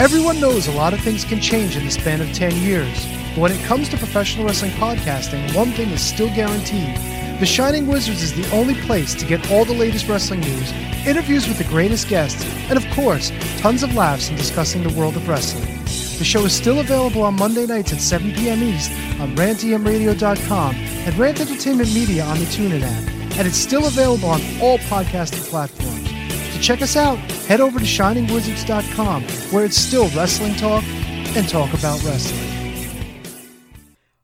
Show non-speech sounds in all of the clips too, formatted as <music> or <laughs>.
Everyone knows a lot of things can change in the span of 10 years. But when it comes to professional wrestling podcasting, one thing is still guaranteed. The Shining Wizards is the only place to get all the latest wrestling news, interviews with the greatest guests, and of course, tons of laughs in discussing the world of wrestling. The show is still available on Monday nights at 7 p.m. East on rantemradio.com and Rant Entertainment Media on the TuneIn app. And it's still available on all podcasting platforms. Check us out, head over to shiningwizards.com where it's still wrestling talk and talk about wrestling.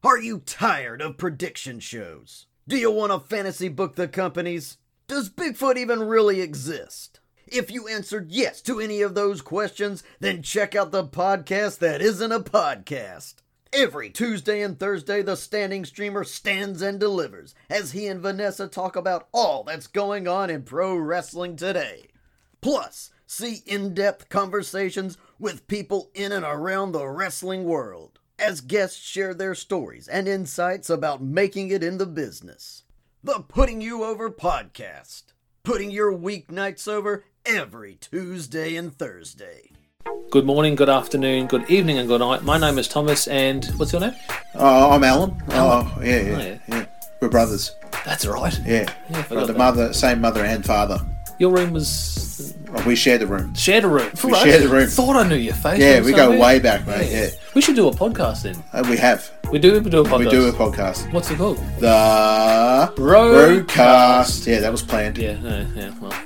Are you tired of prediction shows? Do you want to fantasy book the companies? Does Bigfoot even really exist? If you answered yes to any of those questions, then check out the podcast that isn't a podcast. Every Tuesday and Thursday, the standing streamer stands and delivers as he and Vanessa talk about all that's going on in pro wrestling today. Plus, see in depth conversations with people in and around the wrestling world as guests share their stories and insights about making it in the business. The Putting You Over podcast, putting your weeknights over every Tuesday and Thursday. Good morning, good afternoon, good evening, and good night. My name is Thomas, and what's your name? Oh, I'm Alan. Oh, yeah, yeah, Oh, yeah. yeah. We're brothers. That's right. Yeah. Yeah, I the that. mother, same mother and father. Your room was Oh, we share the room. shared a room. We shared a room. Thought I knew your face. Yeah, we go somewhere. way back, mate. Yeah. We should do a podcast then. Uh, we have. We do. We do a podcast. We do a podcast. What's it called? The. Roadcast. Yeah, that was planned. Yeah. Yeah. yeah well.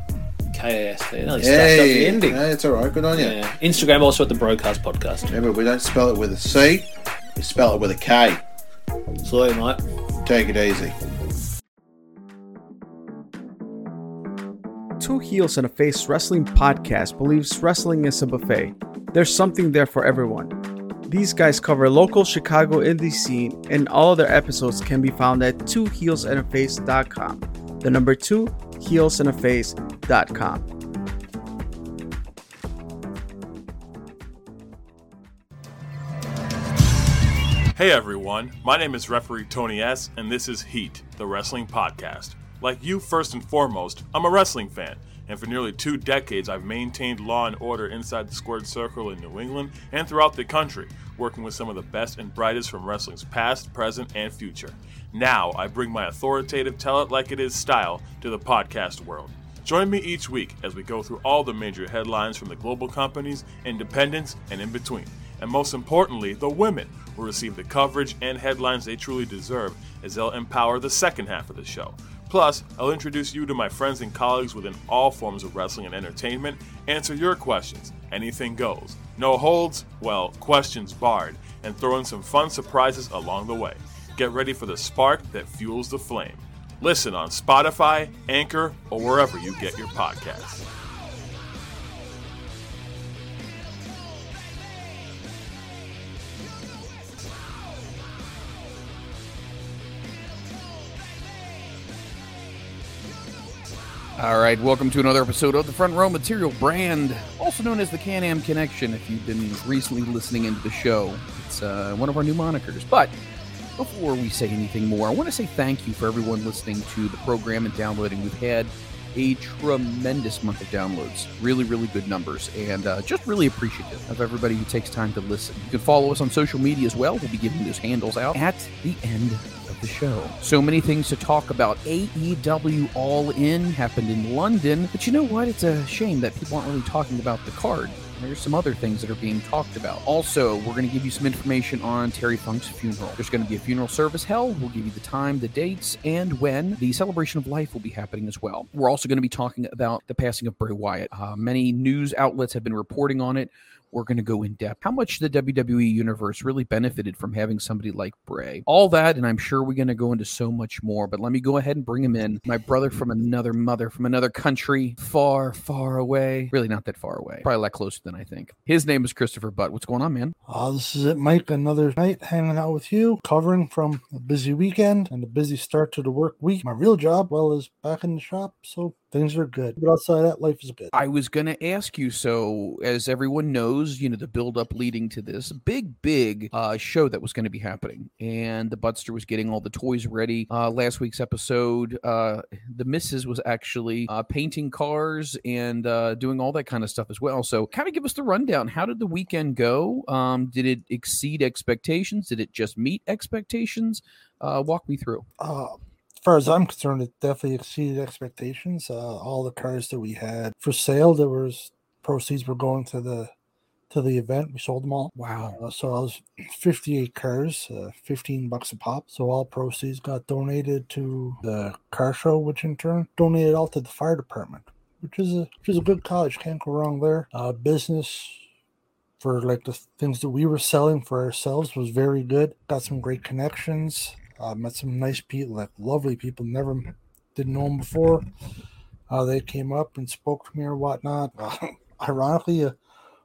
K A S T. Nearly stuffed up the Hey, ending. no, it's all right. Good on you. Yeah. Instagram also at the Brokast podcast. Remember, we don't spell it with a C. We spell it with a K. Sorry, mate. Take it easy. Two Heels and a Face Wrestling podcast believes wrestling is a buffet. There's something there for everyone. These guys cover local Chicago indie scene, and all of their episodes can be found at twoheelsandaface.com. The number two, heelsandaface.com. Hey everyone, my name is referee Tony S, and this is Heat, the wrestling podcast. Like you, first and foremost, I'm a wrestling fan, and for nearly two decades I've maintained law and order inside the squared circle in New England and throughout the country, working with some of the best and brightest from wrestling's past, present, and future. Now I bring my authoritative tell it like it is style to the podcast world. Join me each week as we go through all the major headlines from the global companies, independents, and in between. And most importantly, the women will receive the coverage and headlines they truly deserve as they'll empower the second half of the show. Plus, I'll introduce you to my friends and colleagues within all forms of wrestling and entertainment, answer your questions, anything goes. No holds, well, questions barred, and throw in some fun surprises along the way. Get ready for the spark that fuels the flame. Listen on Spotify, Anchor, or wherever you get your podcasts. All right, welcome to another episode of the Front Row Material Brand, also known as the Can Am Connection. If you've been recently listening into the show, it's uh, one of our new monikers. But before we say anything more, I want to say thank you for everyone listening to the program and downloading. We've had a tremendous month of downloads, really, really good numbers, and uh, just really appreciative of everybody who takes time to listen. You can follow us on social media as well. We'll be giving those handles out at the end of the show. So many things to talk about. AEW All In happened in London, but you know what? It's a shame that people aren't really talking about the card. There's some other things that are being talked about. Also, we're going to give you some information on Terry Funk's funeral. There's going to be a funeral service held. We'll give you the time, the dates, and when the celebration of life will be happening as well. We're also going to be talking about the passing of Bray Wyatt. Uh, many news outlets have been reporting on it. We're going to go in depth. How much the WWE universe really benefited from having somebody like Bray. All that, and I'm sure we're going to go into so much more. But let me go ahead and bring him in. My brother from another mother, from another country, far, far away. Really not that far away. Probably a lot closer than I think. His name is Christopher Butt. What's going on, man? Uh, this is it, Mike. Another night hanging out with you, covering from a busy weekend and a busy start to the work week. My real job, well, is back in the shop, so things are good. But outside that, life is good. I was going to ask you. So, as everyone knows, you know the build up leading to this big, big uh, show that was going to be happening, and the Buttster was getting all the toys ready. Uh, last week's episode, uh, the missus was actually uh, painting cars and uh, doing all that kind of stuff as well. So, kind of give us the rundown. How did the weekend go? Um, did it exceed expectations? Did it just meet expectations? Uh, walk me through. As far as I'm concerned, it definitely exceeded expectations. Uh, all the cars that we had for sale, there was proceeds were going to the to the event. We sold them all. Wow. Uh, so I was 58 cars, uh, 15 bucks a pop. So all proceeds got donated to the car show, which in turn donated all to the fire department, which is a which is a good college. Can't go wrong there. Uh, business for like the things that we were selling for ourselves was very good. Got some great connections. Uh, met some nice people, like lovely people. Never didn't know them before. Uh, they came up and spoke to me or whatnot. <laughs> ironically, uh,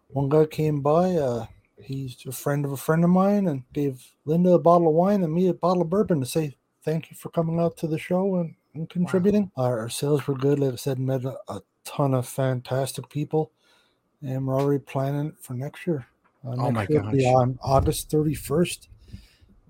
one guy came by. Uh, he's a friend of a friend of mine and gave Linda a bottle of wine and me a bottle of bourbon to say thank you for coming out to the show and, and contributing. Wow. Our, our, sales were good. Like I said, met a, a, ton of fantastic people, and we're already planning for next year. Uh, next oh my year gosh! on August thirty first.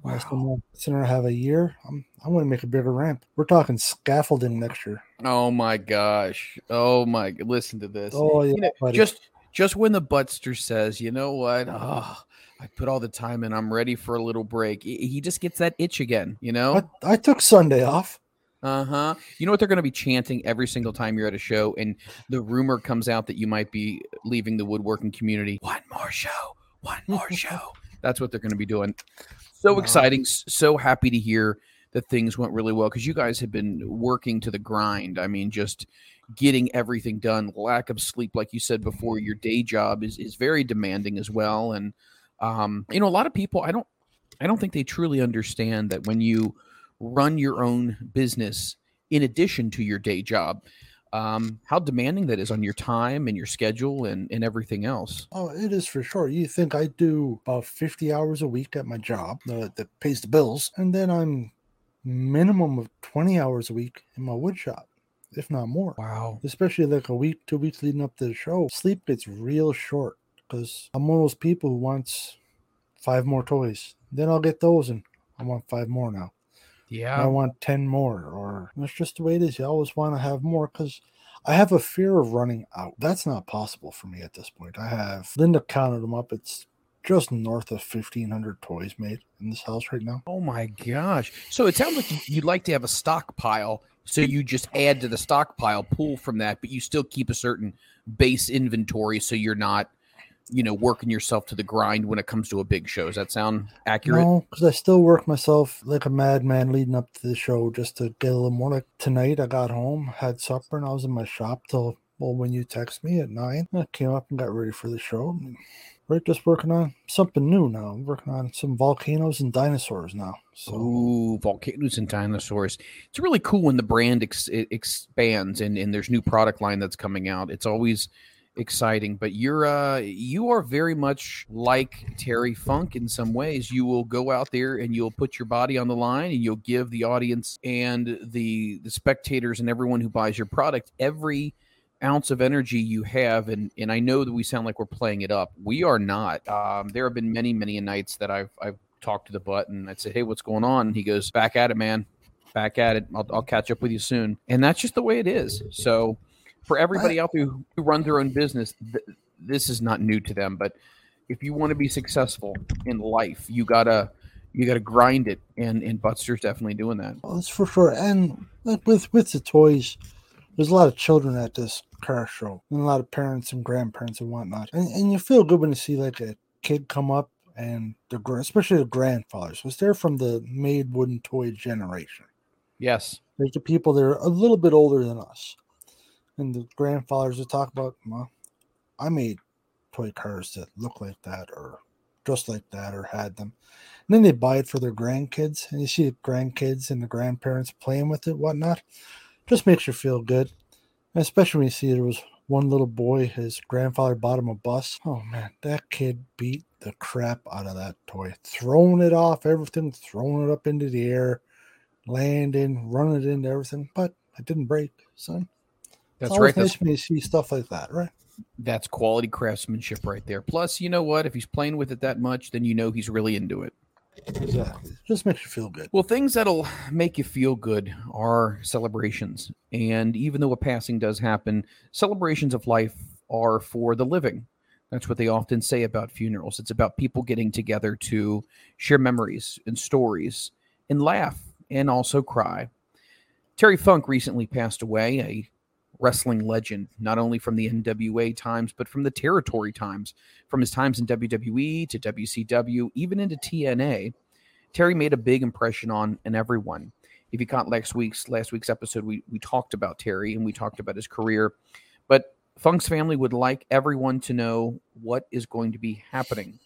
Wow. Sooner have a year. I'm I'm going to make a bigger ramp. We're talking scaffolding next year. Oh my gosh! Oh my! Listen to this. Oh yeah. You know, just just when the Buttster says, you know what? Oh, I put all the time in. I'm ready for a little break. He just gets that itch again. You know. I, I took Sunday off. Uh huh. You know what they're going to be chanting every single time you're at a show, and the rumor comes out that you might be leaving the woodworking community. One more show. One more <laughs> show. That's what they're going to be doing. So wow. exciting. So happy to hear that things went really well because you guys have been working to the grind. I mean, just getting everything done. Lack of sleep, like you said before, your day job is is very demanding as well. And um, you know, a lot of people, I don't, I don't think they truly understand that when you run your own business in addition to your day job, um, how demanding that is on your time and your schedule and, and everything else. Oh, it is for sure. You think I do about 50 hours a week at my job uh, that pays the bills, and then I'm minimum of 20 hours a week in my wood shop, if not more. Wow. Especially like a week, two weeks leading up to the show. Sleep gets real short because I'm one of those people who wants five more toys. Then I'll get those and I want five more now. Yeah. I want 10 more, or that's just the way it is. You always want to have more because I have a fear of running out. That's not possible for me at this point. I have Linda counted them up. It's just north of 1,500 toys made in this house right now. Oh my gosh. So it sounds like you'd like to have a stockpile. So you just add to the stockpile, pull from that, but you still keep a certain base inventory so you're not you know working yourself to the grind when it comes to a big show. Does that sound accurate? No, because I still work myself like a madman leading up to the show just to get a little more. Like tonight, I got home, had supper, and I was in my shop till well when you text me at nine. I came up and got ready for the show. We're just working on something new now. I'm working on some volcanoes and dinosaurs now. So. Ooh, volcanoes and dinosaurs. It's really cool when the brand ex- expands and, and there's new product line that's coming out. It's always exciting. But you're uh you are very much like Terry Funk in some ways. You will go out there and you'll put your body on the line and you'll give the audience and the the spectators and everyone who buys your product every ounce of energy you have and and I know that we sound like we're playing it up. We are not. Um, there have been many many nights that I've I've talked to the butt and I'd say, "Hey, what's going on?" And he goes, "Back at it, man. Back at it. I'll, I'll catch up with you soon." And that's just the way it is. So for everybody out there who, who runs their own business, th- this is not new to them. But if you want to be successful in life, you gotta you gotta grind it, and and Buttster's definitely doing that. Well, that's for sure. And like with with the toys, there's a lot of children at this car show, and a lot of parents and grandparents and whatnot. And, and you feel good when you see like a kid come up and the especially the grandfathers was there from the made wooden toy generation. Yes, like the people that are a little bit older than us and the grandfathers would talk about, well, I made toy cars that look like that or just like that or had them. And then they buy it for their grandkids, and you see the grandkids and the grandparents playing with it, whatnot. Just makes you feel good, and especially when you see there was one little boy, his grandfather bought him a bus. Oh man, that kid beat the crap out of that toy, throwing it off everything, throwing it up into the air, landing, running into everything, but it didn't break, son. That's right. That's, see stuff like that, right? that's quality craftsmanship right there. Plus, you know what? If he's playing with it that much, then you know he's really into it. Exactly. Just makes you feel good. Well, things that'll make you feel good are celebrations. And even though a passing does happen, celebrations of life are for the living. That's what they often say about funerals. It's about people getting together to share memories and stories and laugh and also cry. Terry Funk recently passed away, a wrestling legend, not only from the NWA times, but from the territory times, from his times in WWE to WCW, even into TNA. Terry made a big impression on and everyone. If you caught last week's last week's episode, we we talked about Terry and we talked about his career. But Funk's family would like everyone to know what is going to be happening.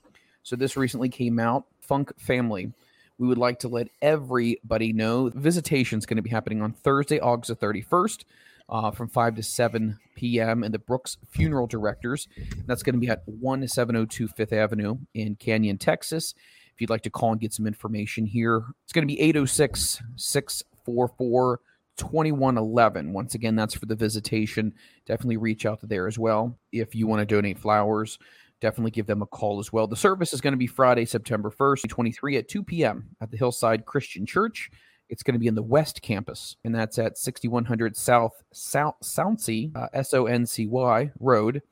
So this recently came out. Funk family. We would like to let everybody know visitation is going to be happening on Thursday, August the 31st uh, from 5 to 7 p.m. and the Brooks Funeral Directors. That's going to be at 1702 Fifth Avenue in Canyon, Texas. If you'd like to call and get some information here, it's going to be 806 644 2111. Once again, that's for the visitation. Definitely reach out to there as well. If you want to donate flowers, definitely give them a call as well. The service is going to be Friday, September 1st, 23 at 2 p.m. at the Hillside Christian Church. It's going to be in the West Campus, and that's at 6100 South South Soncy, uh, S O N C Y Road,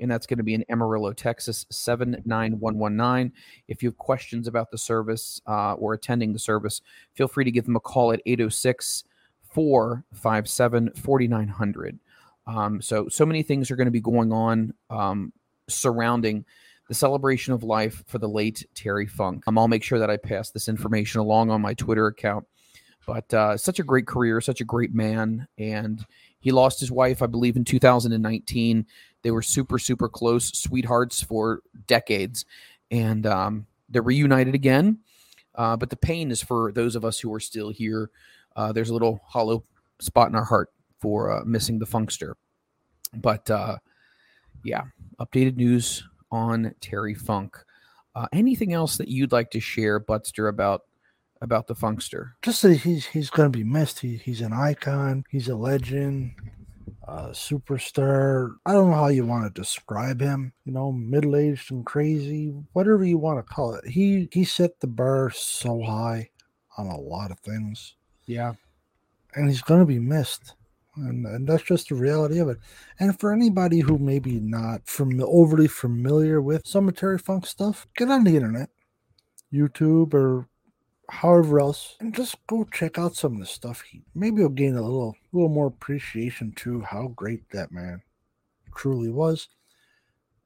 and that's going to be in Amarillo, Texas 79119. If you have questions about the service uh, or attending the service, feel free to give them a call at 806 457 4900. Um, so, so many things are going to be going on um, surrounding the celebration of life for the late Terry Funk. Um, I'll make sure that I pass this information along on my Twitter account. But uh, such a great career, such a great man. And he lost his wife, I believe, in 2019. They were super, super close, sweethearts for decades. And um, they're reunited again. Uh, but the pain is for those of us who are still here. Uh, there's a little hollow spot in our heart for uh, missing the Funkster. But uh, yeah, updated news on Terry Funk. Uh, anything else that you'd like to share, Butster, about about the Funkster? Just that he's he's going to be missed. He, he's an icon. He's a legend, a superstar. I don't know how you want to describe him. You know, middle aged and crazy, whatever you want to call it. He he set the bar so high on a lot of things. Yeah, and he's going to be missed. And, and that's just the reality of it. And for anybody who maybe not from overly familiar with cemetery Funk stuff, get on the internet, YouTube or however else, and just go check out some of the stuff. He maybe you'll gain a little little more appreciation to how great that man truly was.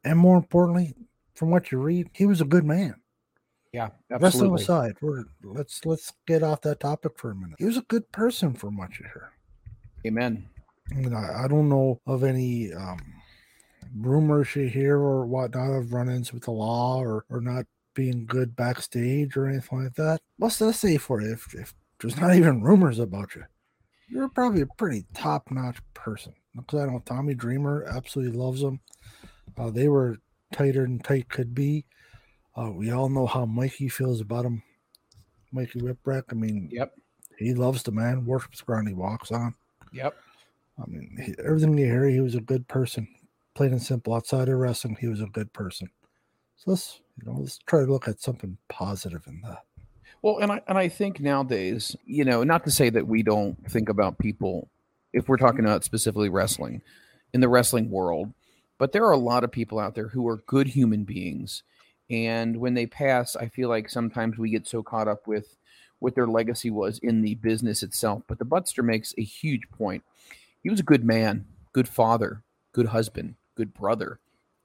And more importantly, from what you read, he was a good man. Yeah, Wrestling absolutely. aside, we're let's let's get off that topic for a minute. He was a good person for much of her. Amen. I mean, I, I don't know of any um, rumors you hear or whatnot of run-ins with the law or, or not being good backstage or anything like that. What's that say for you? If, if there's not even rumors about you, you're probably a pretty top-notch person. Because I know Tommy Dreamer absolutely loves him. Uh, they were tighter than tight could be. Uh, we all know how Mikey feels about him. Mikey Whipwreck. I mean, Yep. he loves the man, worships the ground he walks on. Yep. I mean, he, everything you hear, he was a good person. Plain and simple. Outside of wrestling, he was a good person. So let's, you know, let's try to look at something positive in that. Well, and I and I think nowadays, you know, not to say that we don't think about people if we're talking about specifically wrestling in the wrestling world, but there are a lot of people out there who are good human beings. And when they pass, I feel like sometimes we get so caught up with what their legacy was in the business itself. But the Butster makes a huge point. He was a good man, good father, good husband, good brother,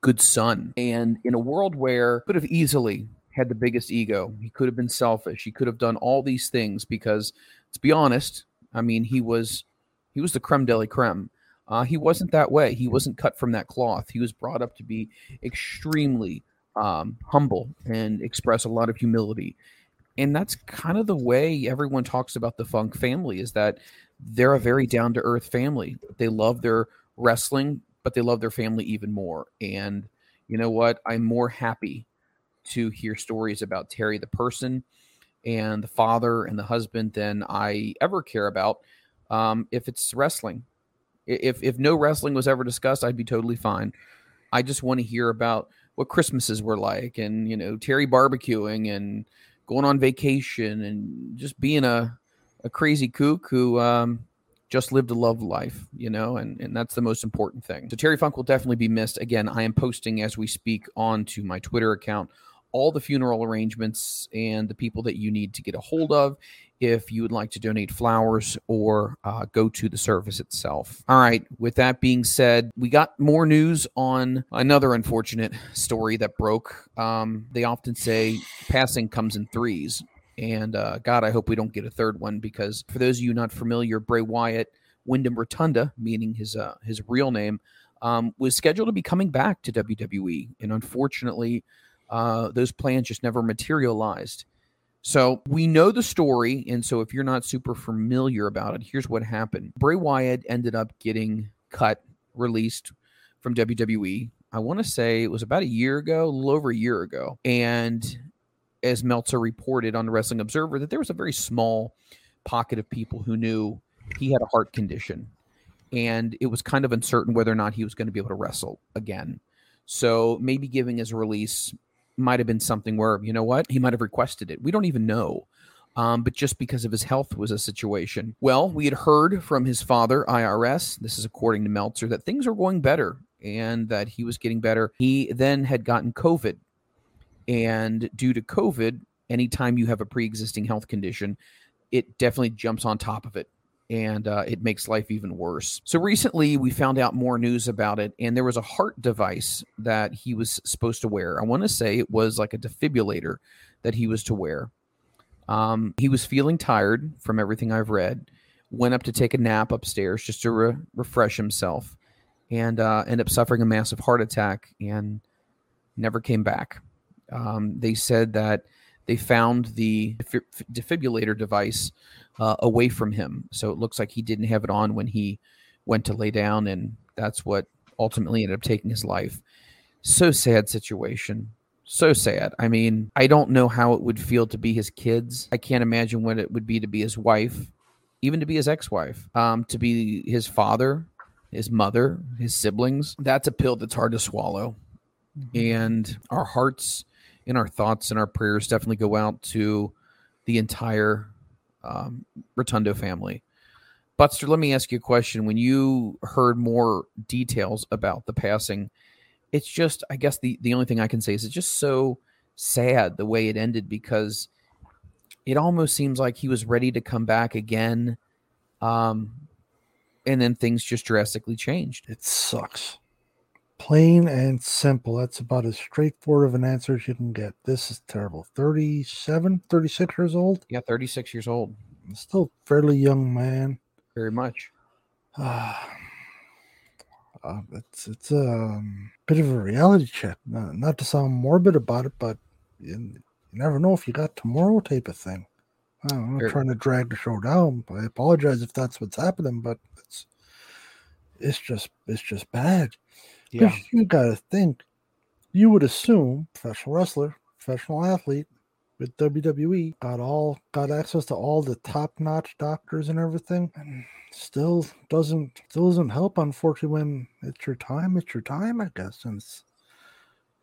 good son. And in a world where could have easily had the biggest ego, he could have been selfish, he could have done all these things because, to be honest, I mean, he was he was the creme de la creme Uh, he wasn't that way. He wasn't cut from that cloth. He was brought up to be extremely um, humble and express a lot of humility. And that's kind of the way everyone talks about the Funk family is that they're a very down to earth family. They love their wrestling, but they love their family even more. And you know what? I'm more happy to hear stories about Terry the person and the father and the husband than I ever care about um, if it's wrestling. If if no wrestling was ever discussed, I'd be totally fine. I just want to hear about what Christmases were like, and you know Terry barbecuing and going on vacation and just being a a crazy kook who um, just lived a love life, you know, and, and that's the most important thing. So Terry Funk will definitely be missed. Again, I am posting as we speak onto my Twitter account all the funeral arrangements and the people that you need to get a hold of if you would like to donate flowers or uh, go to the service itself. All right. With that being said, we got more news on another unfortunate story that broke. Um, they often say passing comes in threes. And uh, God, I hope we don't get a third one because for those of you not familiar, Bray Wyatt, Windham Rotunda, meaning his uh, his real name, um, was scheduled to be coming back to WWE, and unfortunately, uh, those plans just never materialized. So we know the story, and so if you're not super familiar about it, here's what happened: Bray Wyatt ended up getting cut, released from WWE. I want to say it was about a year ago, a little over a year ago, and as Meltzer reported on the Wrestling Observer, that there was a very small pocket of people who knew he had a heart condition. And it was kind of uncertain whether or not he was going to be able to wrestle again. So maybe giving his release might have been something where, you know what, he might have requested it. We don't even know. Um, but just because of his health was a situation. Well, we had heard from his father, IRS, this is according to Meltzer, that things were going better and that he was getting better. He then had gotten COVID and due to COVID, anytime you have a pre existing health condition, it definitely jumps on top of it and uh, it makes life even worse. So recently, we found out more news about it, and there was a heart device that he was supposed to wear. I want to say it was like a defibrillator that he was to wear. Um, he was feeling tired from everything I've read, went up to take a nap upstairs just to re- refresh himself, and uh, ended up suffering a massive heart attack and never came back. Um, they said that they found the defibrillator device uh, away from him. So it looks like he didn't have it on when he went to lay down, and that's what ultimately ended up taking his life. So sad situation. So sad. I mean, I don't know how it would feel to be his kids. I can't imagine what it would be to be his wife, even to be his ex wife, um, to be his father, his mother, his siblings. That's a pill that's hard to swallow. Mm-hmm. And our hearts and our thoughts and our prayers definitely go out to the entire um, Rotunda family. Butster, let me ask you a question. When you heard more details about the passing, it's just, I guess the, the only thing I can say is it's just so sad the way it ended because it almost seems like he was ready to come back again. Um, and then things just drastically changed. It sucks. Plain and simple. That's about as straightforward of an answer as you can get. This is terrible. 37, 36 years old? Yeah, 36 years old. Still fairly young man. Very much. Uh, <sighs> uh, it's it's a um, bit of a reality check. Not, not to sound morbid about it, but you, you, never know if you got tomorrow type of thing. I'm not trying to drag the show down. I apologize if that's what's happening, but it's it's just it's just bad. Yeah. You got to think, you would assume professional wrestler, professional athlete with WWE got all got access to all the top notch doctors and everything, and still doesn't still doesn't help. Unfortunately, when it's your time, it's your time. I guess, and it's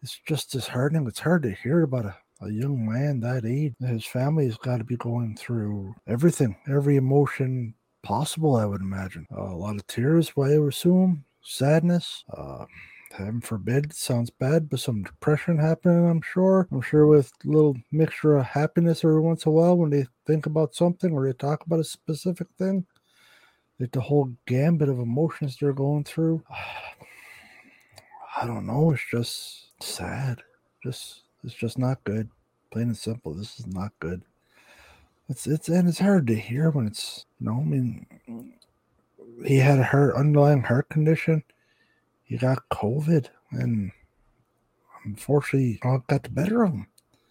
it's just disheartening. It's hard to hear about a a young man that age, his family has got to be going through everything, every emotion possible, I would imagine. A lot of tears, I would assume, sadness. Uh, heaven forbid, sounds bad, but some depression happening, I'm sure. I'm sure with a little mixture of happiness every once in a while when they think about something or they talk about a specific thing. Like the whole gambit of emotions they're going through. <sighs> I don't know. It's just sad. Just it's just not good. Plain and simple. This is not good. It's it's and it's hard to hear when it's you know, I mean he had a heart underlying heart condition. He got COVID, and unfortunately, got the better of him.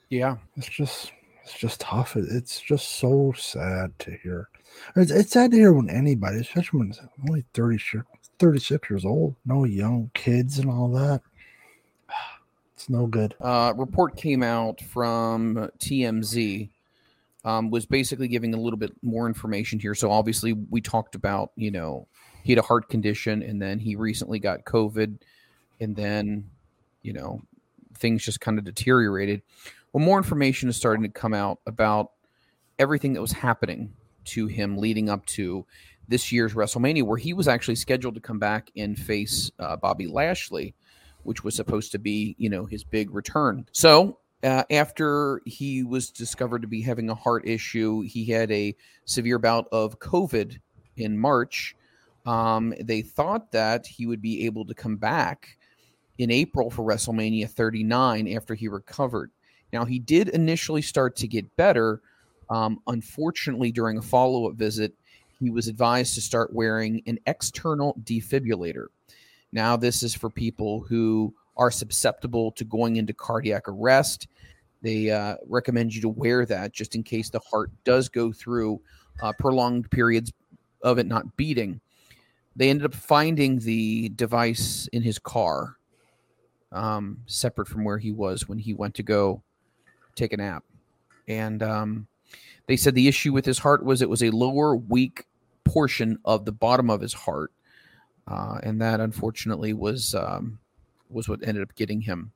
Yeah, It's just it's just tough. It- It's just so sad to hear. It's, it's sad to hear when anybody, especially when it's only 36, 36 years old, no young kids and all that. <sighs> It's no good. uh, report came out from TMZ. Um, was basically giving a little bit more information here. So obviously, we talked about you know he had a heart condition, and then he recently got COVID, and then you know things just kind of deteriorated. Well, more information is starting to come out about everything that was happening to him leading up to this year's WrestleMania, where he was actually scheduled to come back and face uh, Bobby Lashley, which was supposed to be, you know, his big return. So uh, after he was discovered to be having a heart issue, he had a severe bout of COVID in March. Um, they thought that he would be able to come back in April for WrestleMania 39 after he recovered. Now, he did initially start to get better. Um, unfortunately, during a follow up visit, he was advised to start wearing an external defibrillator. Now, this is for people who are susceptible to going into cardiac arrest. They uh, recommend you to wear that just in case the heart does go through uh, prolonged periods of it not beating. They ended up finding the device in his car, um, separate from where he was when he went to go take a nap. And um, they said the issue with his heart was it was a lower, weak portion of the bottom of his heart, uh, and that unfortunately was um, was what ended up getting him.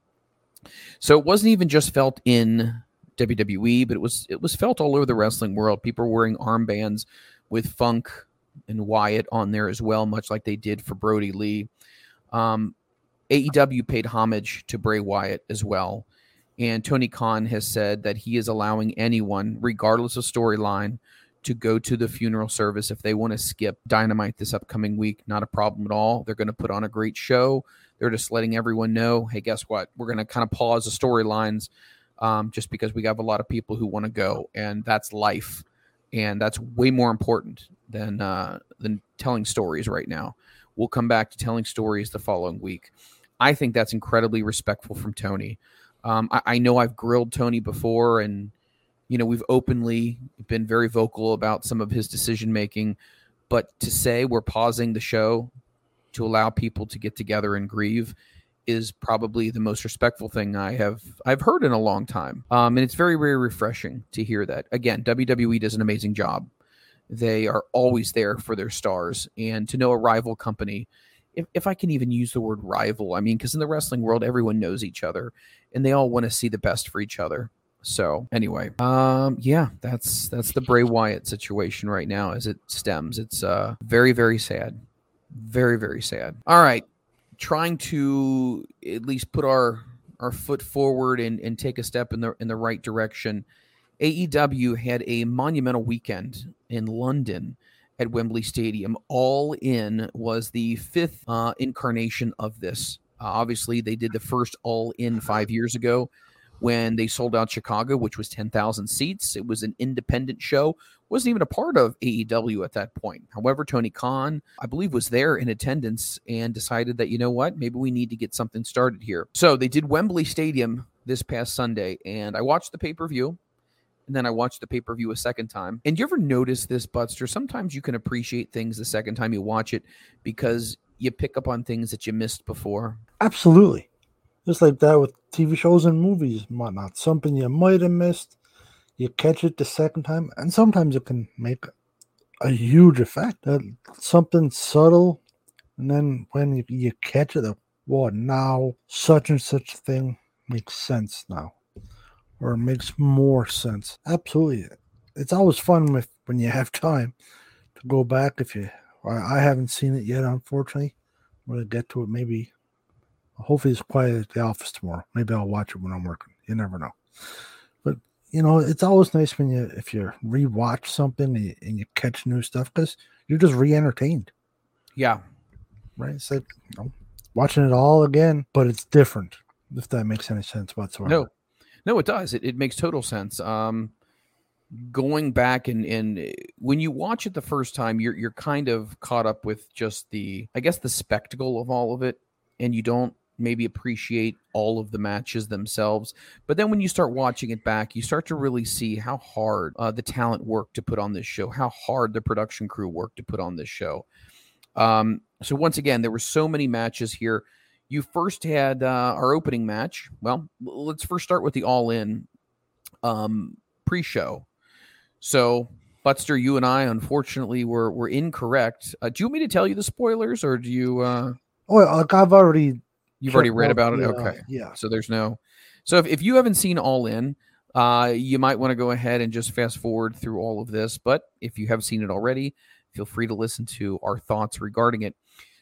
So it wasn't even just felt in WWE, but it was it was felt all over the wrestling world. People were wearing armbands with Funk and Wyatt on there as well, much like they did for Brodie Lee. Um, AEW paid homage to Bray Wyatt as well. And Tony Khan has said that he is allowing anyone, regardless of storyline, to go to the funeral service if they want to skip Dynamite this upcoming week. Not a problem at all. They're going to put on a great show. They're just letting everyone know hey, guess what? We're going to kind of pause the storylines um, just because we have a lot of people who want to go, and that's life. And that's way more important than uh, than telling stories right now. We'll come back to telling stories the following week. I think that's incredibly respectful from Tony. Um, I, I know I've grilled Tony before, and you know we've openly been very vocal about some of his decision making. But to say we're pausing the show to allow people to get together and grieve is probably the most respectful thing I have I've heard in a long time. Um, and it's very very refreshing to hear that. Again, WWE does an amazing job. They are always there for their stars, and to know a rival company if, if I can even use the word rival, I mean, because in the wrestling world, everyone knows each other and they all want to see the best for each other. So anyway, um, yeah, that's that's the Bray Wyatt situation right now as it stems. It's uh very very sad, very very sad. All right, trying to at least put our our foot forward and and take a step in the in the right direction. AEW had a monumental weekend in London at Wembley Stadium. All in was the fifth uh, incarnation of this. Uh, obviously, they did the first All In five years ago when they sold out Chicago, which was 10,000 seats. It was an independent show, wasn't even a part of AEW at that point. However, Tony Khan, I believe, was there in attendance and decided that, you know what, maybe we need to get something started here. So they did Wembley Stadium this past Sunday, and I watched the pay per view and then I watched the pay per view a second time. And you ever notice this, Butster? Sometimes you can appreciate things the second time you watch it because you pick up on things that you missed before. Absolutely. Just like that with TV shows and movies and whatnot. Something you might have missed, you catch it the second time, and sometimes it can make a huge effect. That something subtle, and then when you, you catch it, uh, well, now such and such thing makes sense now, or makes more sense. Absolutely, it's always fun with when you have <laughs> time to go back. If you, I I haven't seen it yet, unfortunately. I'm gonna get to it maybe Hopefully it's quiet at the office tomorrow. Maybe I'll watch it when I'm working. You never know. You know, it's always nice when you if you rewatch something and you, and you catch new stuff because you're just re-entertained, Yeah. right? It's like you know, watching it all again, but it's different. If that makes any sense whatsoever. No, no, it does. It, it makes total sense. Um, going back and and eh, when you watch it the first time, you're you're kind of caught up with just the I guess the spectacle of all of it, and you don't maybe appreciate all of the matches themselves. But then when you start watching it back, you start to really see how hard uh, the talent worked to put on this show, how hard the production crew worked to put on this show. Um, so once again, there were so many matches here. You first had uh, our opening match. Well, let's first start with the All In um, pre-show. So, Butster, you and I, unfortunately, were were incorrect. Uh, do you want me to tell you the spoilers, or do you? Uh, Oh, like I've already. You've already read about it. uh, Okay. Yeah. So there's no. So if, if you haven't seen All In, uh, you might want to go ahead and just fast forward through all of this. But if you have seen it already, feel free to listen to our thoughts regarding it.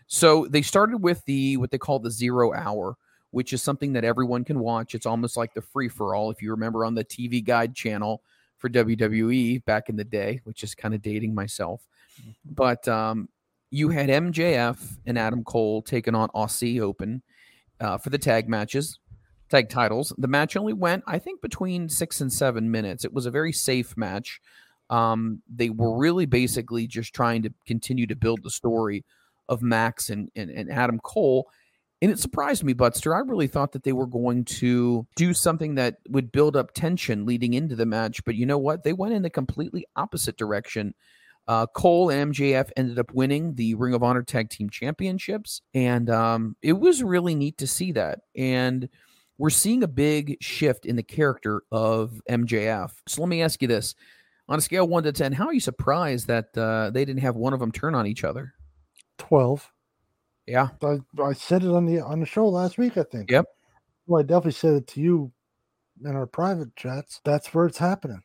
So they started with the what they call the zero hour, which is something that everyone can watch. It's almost like the free for all. If you remember on the TV Guide channel for WWE back in the day, which is kind of dating myself, but um, you had MJF and Adam Cole taking on Aussie Open uh, for the tag matches, tag titles. The match only went, I think, between six and seven minutes. It was a very safe match. Um, they were really basically just trying to continue to build the story of Max and, and, and Adam Cole. And it surprised me, Butster. I really thought that they were going to do something that would build up tension leading into the match. But you know what? They went in the completely opposite direction. Uh, Cole and MJF ended up winning the Ring of Honor Tag Team Championships, and um, it was really neat to see that. And we're seeing a big shift in the character of MJF. So let me ask you this: on a scale one to ten, how are you surprised that uh, they didn't have one of them turn on each other? Twelve. Yeah, I, I said it on the on the show last week. I think. Yep. Well, I definitely said it to you in our private chats. That's where it's happening.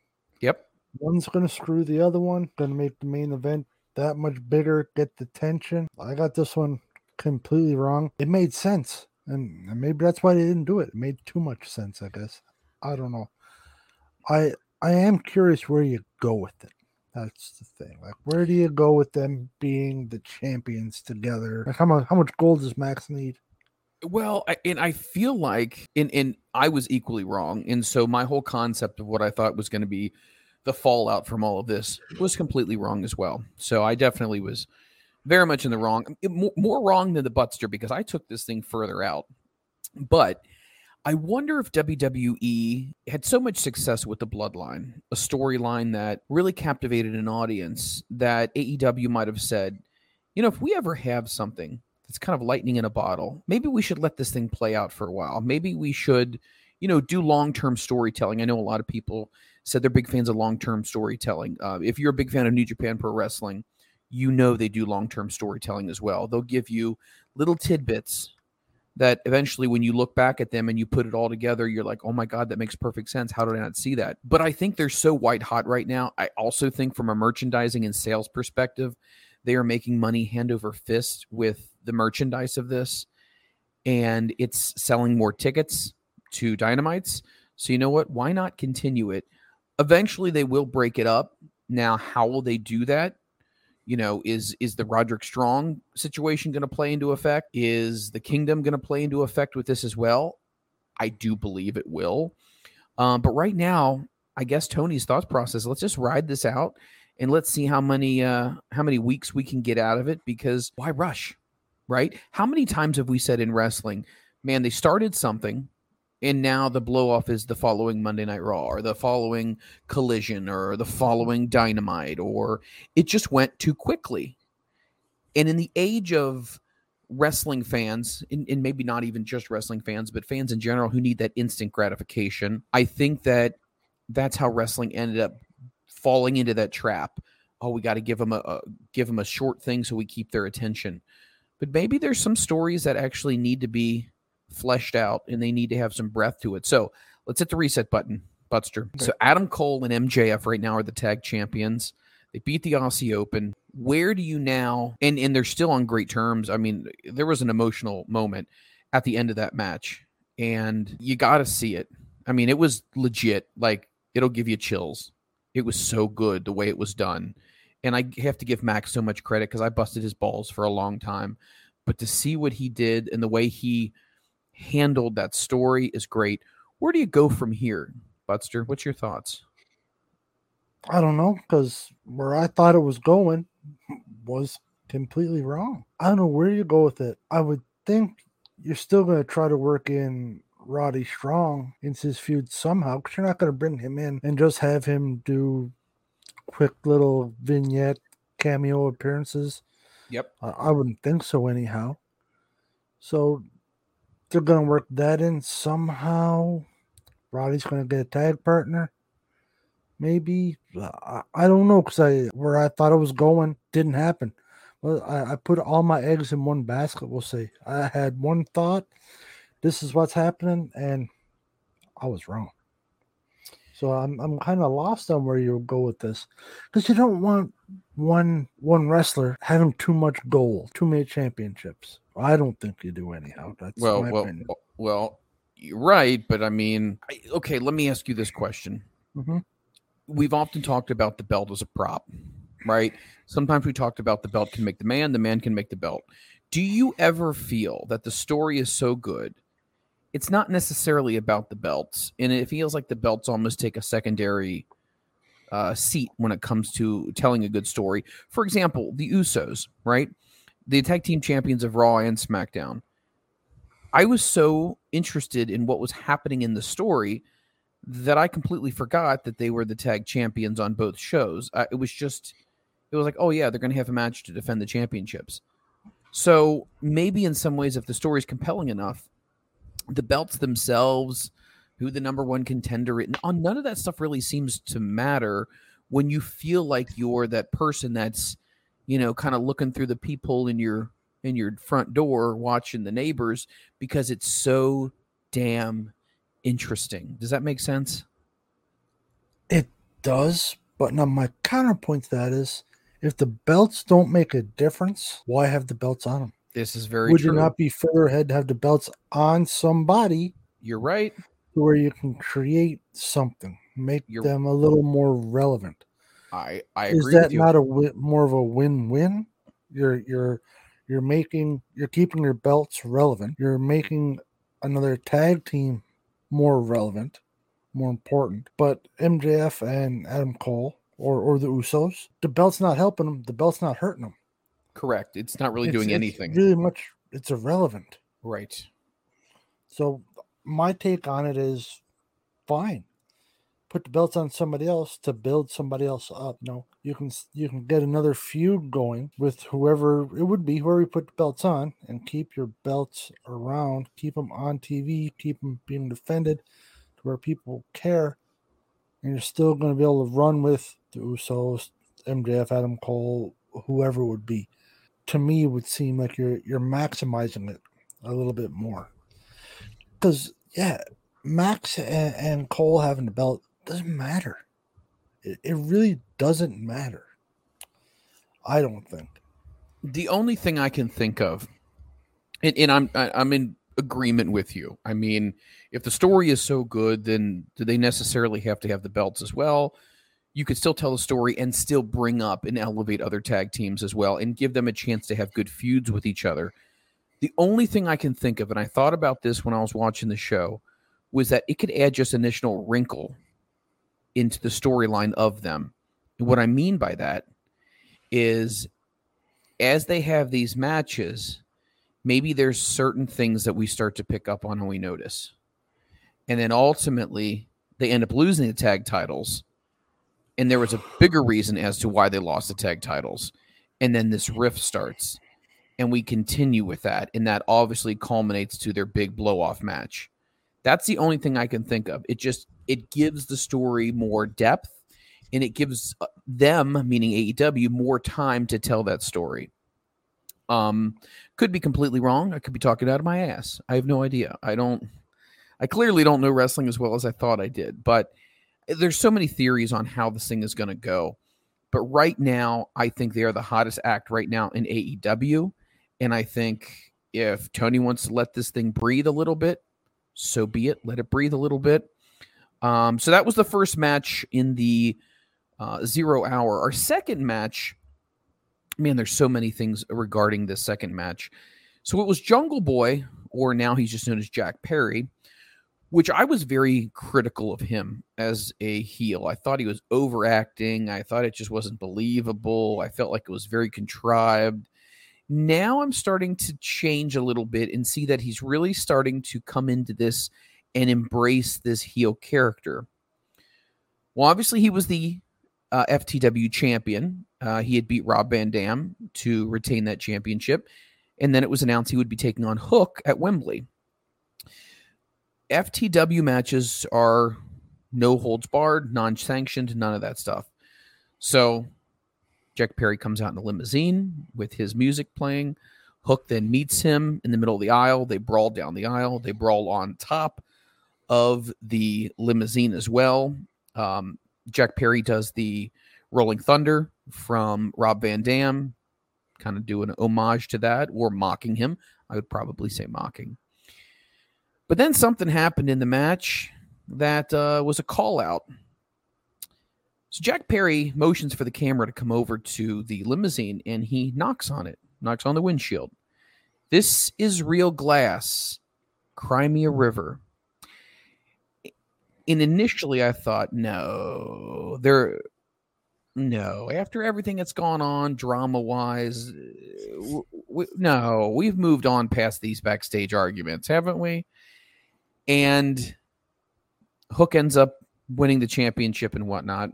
One's gonna screw the other one. Gonna make the main event that much bigger. Get the tension. I got this one completely wrong. It made sense, and, and maybe that's why they didn't do it. It made too much sense. I guess. I don't know. I I am curious where you go with it. That's the thing. Like, where do you go with them being the champions together? Like, how much how much gold does Max need? Well, I, and I feel like, and and I was equally wrong, and so my whole concept of what I thought was going to be the fallout from all of this was completely wrong as well. So I definitely was very much in the wrong, more wrong than the Butster because I took this thing further out. But I wonder if WWE had so much success with the Bloodline, a storyline that really captivated an audience that AEW might have said, you know, if we ever have something that's kind of lightning in a bottle, maybe we should let this thing play out for a while. Maybe we should, you know, do long term storytelling. I know a lot of people said they're big fans of long term storytelling. Uh, if you're a big fan of New Japan Pro Wrestling, you know they do long term storytelling as well. They'll give you little tidbits that eventually when you look back at them and you put it all together you're like oh my god that makes perfect sense. How did i not see that? But i think they're so white hot right now. I also think from a merchandising and sales perspective they are making money hand over fist with the merchandise of this. And it's selling more tickets to dynamites. So you know what? Why not continue it eventually they will break it up. Now how will they do that? You know is is the roderick strong situation going to play into effect? Is the kingdom going to play into effect with this as well? I do believe it will. Um, but right now i guess tony's thought process let's just ride this out and let's see how many uh how many weeks we can get out of it because why rush right? How many times have we said in wrestling man they started something and now the blow off is the following Monday Night Raw or the following Collision or the following Dynamite or it just went too quickly. And in the age of wrestling fans, and, and maybe not even just wrestling fans, but fans in general who need that instant gratification, I think that that's how wrestling ended up falling into that trap. Oh, we got to give them a, a give them a short thing so we keep their attention. But maybe there's some stories that actually need to be fleshed out and they need to have some breath to it. So let's hit the reset button, Butster. So Adam Cole and MJF right now are the tag champions. They beat the Aussie Open. Where do you now? And and they're still on great terms. I mean, there was an emotional moment at the end of that match, and you got to see it. I mean, it was legit. Like it'll give you chills. It was so good the way it was done, and I have to give Max so much credit because I busted his balls for a long time. But to see what he did and the way he handled that story is great. Where do you go from here, Butster? What's your thoughts? I don't know because where I thought it was going was completely wrong. I don't know where you go with it. I would think you're still going to try to work in Roddy Strong into his feud somehow because you're not going to bring him in and just have him do quick little vignette cameo appearances. Yep. I, I wouldn't think so, anyhow. So they're going to work that in somehow. Roddy's going to get a tag partner. Maybe I, I don't know because I where I thought it was going didn't happen. Well, I, I put all my eggs in one basket. We'll see. I had one thought. This is what's happening, and I was wrong. So I'm I'm kind of lost on where you'll go with this, because you don't want one one wrestler having too much gold, too many championships. I don't think you do anyhow. That's well, well, opinion. well, you're right, but I mean, okay. Let me ask you this question. Mhm. We've often talked about the belt as a prop, right? Sometimes we talked about the belt can make the man, the man can make the belt. Do you ever feel that the story is so good? It's not necessarily about the belts, and it feels like the belts almost take a secondary uh, seat when it comes to telling a good story. For example, the Usos, right? The tag team champions of Raw and SmackDown. I was so interested in what was happening in the story that I completely forgot that they were the tag champions on both shows. Uh, it was just, it was like, oh yeah, they're going to have a match to defend the championships. So maybe in some ways, if the story is compelling enough, the belts themselves, who the number one contender, on none of that stuff really seems to matter when you feel like you're that person that's, you know, kind of looking through the peephole in your in your front door watching the neighbors because it's so damn interesting. Does that make sense? It does, but now my counterpoint to that is, if the belts don't make a difference, why have the belts on them? This is very Would true. you not be further ahead to have the belts on somebody You're right. where you can create something, make You're- them a little more relevant? I I Is that not a wi- more of a win-win? You're you're you're making you're keeping your belts relevant. You're making another tag team more relevant, more important. But MJF and Adam Cole or or the Usos, the belt's not helping them. The belt's not hurting them. Correct. It's not really It's- doing it's anything. Really much. It's irrelevant. right. So my take on it is fine. Put the belts on somebody else to build somebody else up. You know, you can you can get another feud going with whoever it would be, whoever you put the belts on, and keep your belts around, keep them on TV, keep them being defended to where people care, and you're still going to be able to run with the Usos, MJF, Adam Cole, whoever it would be. To me, it would seem like you're you're maximizing it a little bit more because yeah, Max and Cole having the belt doesn't matter. It, it really doesn't matter. I don't think. The only thing I can think of, and, and I'm I, I'm in agreement with you. I mean, if the story is so good, then do they necessarily have to have the belts as well? You could still tell the story and still bring up and elevate other tag teams as well, and give them a chance to have good feuds with each other. The only thing I can think of, and I thought about this when I was watching the show, was that it could add just an additional wrinkle into the storyline of them. And what I mean by that is as they have these matches, maybe there's certain things that we start to pick up on and we notice. And then ultimately they end up losing the tag titles. And there was a bigger reason as to why they lost the tag titles. And then this rift starts. And we continue with that. And that obviously culminates to their big blow off match. That's the only thing I can think of. It just it gives the story more depth and it gives uh, them, meaning AEW, more time to tell that story. Um, could be completely wrong. I could be talking out of my ass. I have no idea. I don't. I clearly don't know wrestling as well as I thought I did, but there's so many theories on how this thing is going to go. But right now, I think they are the hottest act right now in AEW, and I think if Tony wants to let this thing breathe a little bit, so be it. Let it breathe a little bit. Um, so that was the first match in the uh, zero hour. Our second match, man, there's so many things regarding this second match. So it was Jungle Boy, or now he's just known as Jack Perry, which I was very critical of him as a heel. I thought he was overacting. I thought it just wasn't believable. I felt like it was very contrived. Now I'm starting to change a little bit and see that he's really starting to come into this and embrace this heel character. Well, obviously, he was the uh, FTW champion. Uh, he had beat Rob Van Dam to retain that championship. And then it was announced he would be taking on Hook at Wembley. FTW matches are no holds barred, non sanctioned, none of that stuff. So Jack Perry comes out in a limousine with his music playing. Hook then meets him in the middle of the aisle. They brawl down the aisle. They brawl on top of the limousine as well. Um, Jack Perry does the Rolling Thunder from Rob Van Dam, kind of doing an homage to that or mocking him. I would probably say mocking. But then something happened in the match that uh, was a call out. So Jack Perry motions for the camera to come over to the limousine and he knocks on it, knocks on the windshield. This is real glass, Cry me a river. And initially I thought, no, there no, after everything that's gone on drama wise, uh, w- no, we've moved on past these backstage arguments, haven't we? And Hook ends up winning the championship and whatnot.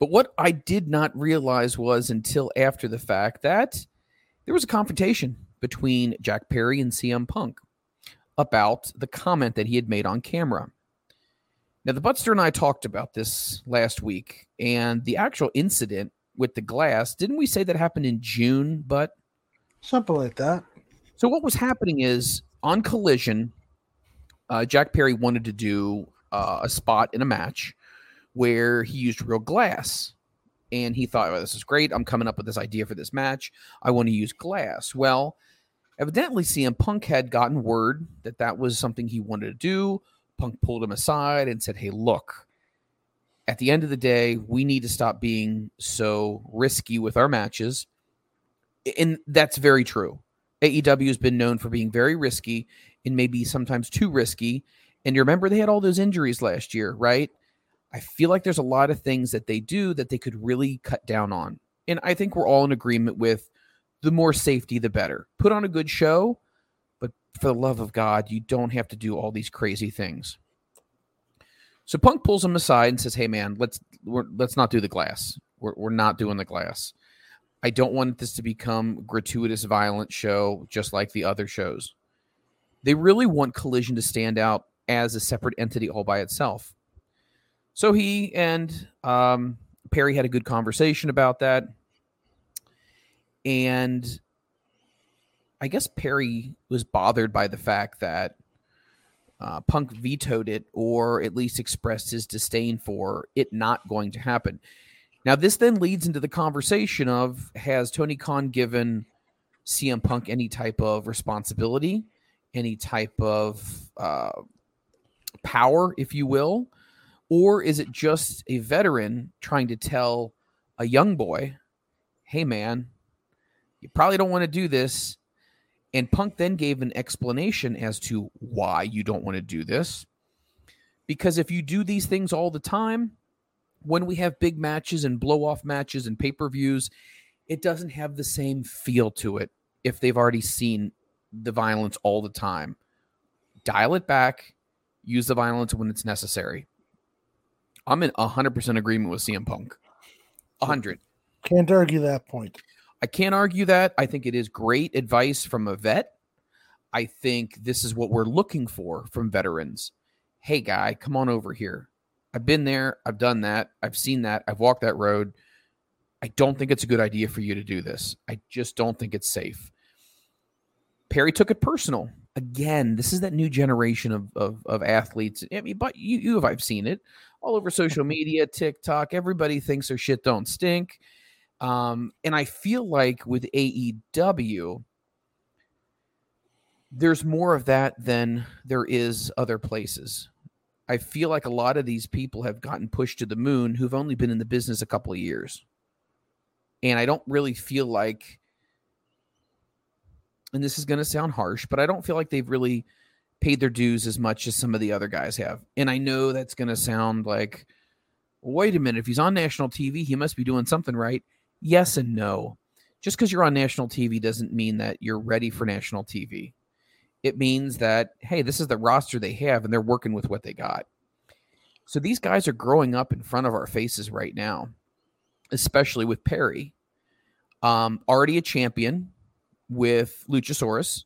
But what I did not realize was until after the fact that there was a confrontation between Jack Perry and CM Punk about the comment that he had made on camera. Now, the Butster and I talked about this last week, and the actual incident with the glass, didn't we say that happened in June, but Something like that. so what was happening is on Collision, uh, Jack Perry wanted to do uh, a spot in a match where he used real glass, and he thought, "Oh, this is great! I'm coming up with this idea for this match. I want to use glass." Well, evidently, CM Punk had gotten word that that was something he wanted to do. Punk pulled him aside and said, "Hey, look." At the end of the day, we need to stop being so risky with our matches. And that's very true. AEW has been known for being very risky and maybe sometimes too risky. And you remember they had all those injuries last year, right? I feel like there's a lot of things that they do that they could really cut down on. And I think we're all in agreement with the more safety, the better. Put on a good show, for the love of God, you don't have to do all these crazy things. So Punk pulls him aside and says, "Hey, man, let's let's not do the glass. We're, we're not doing the glass. I don't want this to become gratuitous, violent show just like the other shows. They really want Collision to stand out as a separate entity all by itself. So he and um, Perry had a good conversation about that, and I guess Perry was bothered by the fact that uh, Punk vetoed it or at least expressed his disdain for it not going to happen. Now, this then leads into the conversation of has Tony Khan given CM Punk any type of responsibility, any type of uh, power, if you will? Or is it just a veteran trying to tell a young boy, hey, man, you probably don't want to do this? And Punk then gave an explanation as to why you don't want to do this. Because if you do these things all the time, when we have big matches and blow off matches and pay per views, it doesn't have the same feel to it if they've already seen the violence all the time. Dial it back, use the violence when it's necessary. I'm in 100% agreement with CM Punk. 100. Can't argue that point. I can't argue that. I think it is great advice from a vet. I think this is what we're looking for from veterans. Hey, guy, come on over here. I've been there. I've done that. I've seen that. I've walked that road. I don't think it's a good idea for you to do this. I just don't think it's safe. Perry took it personal. Again, this is that new generation of, of, of athletes. I mean, but you, you have, I've seen it all over social media, TikTok. Everybody thinks their shit don't stink. Um, and I feel like with AEW, there's more of that than there is other places. I feel like a lot of these people have gotten pushed to the moon who've only been in the business a couple of years. And I don't really feel like, and this is going to sound harsh, but I don't feel like they've really paid their dues as much as some of the other guys have. And I know that's going to sound like, wait a minute, if he's on national TV, he must be doing something right. Yes and no. Just because you're on national TV doesn't mean that you're ready for national TV. It means that, hey, this is the roster they have and they're working with what they got. So these guys are growing up in front of our faces right now, especially with Perry. Um, already a champion with Luchasaurus.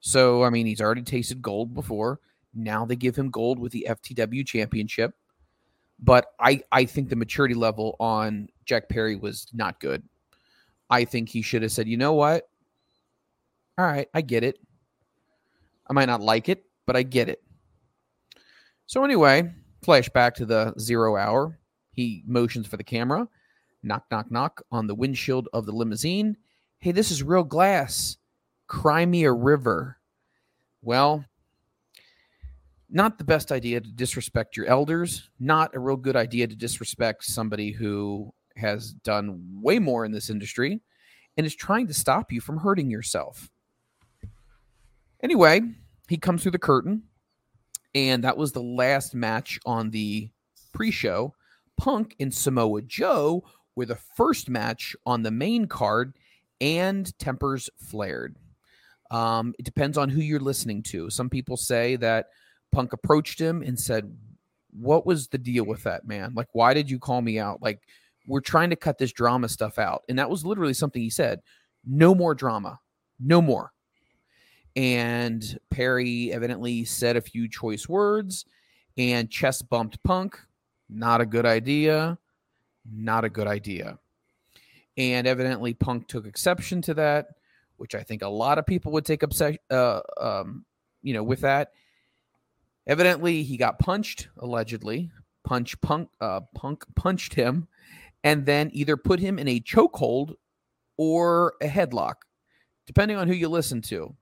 So, I mean, he's already tasted gold before. Now they give him gold with the FTW championship. But I, I think the maturity level on Jack Perry was not good. I think he should have said, you know what? All right, I get it. I might not like it, but I get it. So, anyway, flashback to the zero hour. He motions for the camera. Knock, knock, knock on the windshield of the limousine. Hey, this is real glass. Cry me a river. Well, not the best idea to disrespect your elders. Not a real good idea to disrespect somebody who has done way more in this industry and is trying to stop you from hurting yourself. Anyway, he comes through the curtain, and that was the last match on the pre show. Punk and Samoa Joe were the first match on the main card, and tempers flared. Um, it depends on who you're listening to. Some people say that Punk approached him and said, What was the deal with that, man? Like, why did you call me out? Like, we're trying to cut this drama stuff out. And that was literally something he said no more drama, no more. And Perry evidently said a few choice words and chest bumped Punk. Not a good idea. Not a good idea. And evidently, Punk took exception to that, which I think a lot of people would take upset, uh, um, you know, with that. Evidently, he got punched, allegedly. Punch Punk, uh, Punk punched him and then either put him in a chokehold or a headlock, depending on who you listen to,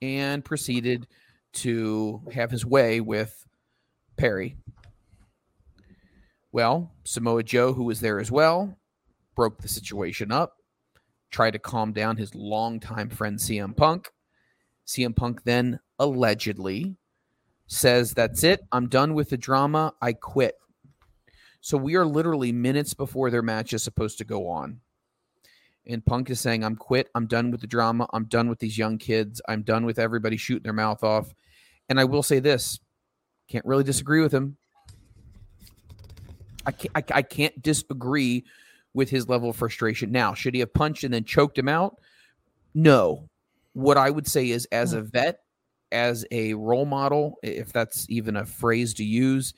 and proceeded to have his way with Perry. Well, Samoa Joe, who was there as well, broke the situation up, tried to calm down his longtime friend CM Punk. CM Punk then allegedly says, That's it. I'm done with the drama. I quit. So we are literally minutes before their match is supposed to go on. And Punk is saying, I'm quit. I'm done with the drama. I'm done with these young kids. I'm done with everybody shooting their mouth off. And I will say this can't really disagree with him. I can't, I, I can't disagree with his level of frustration. Now, should he have punched and then choked him out? No. What I would say is, as hmm. a vet, as a role model, if that's even a phrase to use,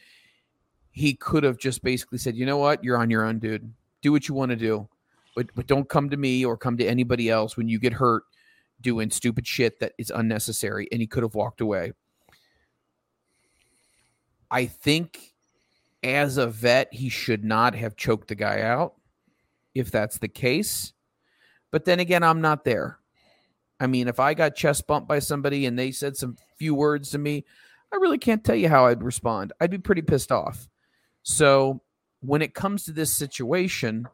he could have just basically said, you know what, you're on your own, dude. Do what you want to do, but but don't come to me or come to anybody else when you get hurt doing stupid shit that is unnecessary. And he could have walked away. I think as a vet, he should not have choked the guy out if that's the case. But then again, I'm not there. I mean, if I got chest bumped by somebody and they said some few words to me, I really can't tell you how I'd respond. I'd be pretty pissed off. So when it comes to this situation,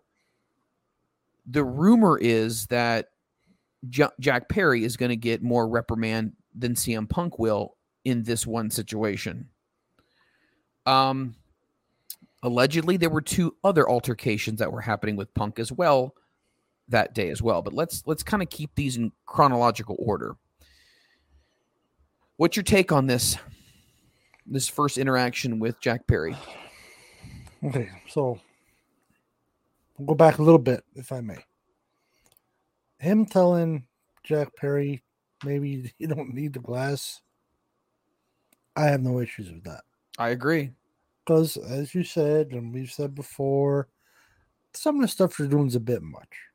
the rumor is that Jack Perry is going to get more reprimand than CM Punk will in this one situation. Um, allegedly, there were two other altercations that were happening with Punk as well that day as well. But let's let's kind of keep these in chronological order. What's your take on this? This first interaction with Jack Perry. Okay, so we'll go back a little bit, if I may. Him telling Jack Perry maybe <laughs> you don't need the glass. I have no issues with that. I agree. Because as you said, and we've said before, some of the stuff you're doing is a bit much.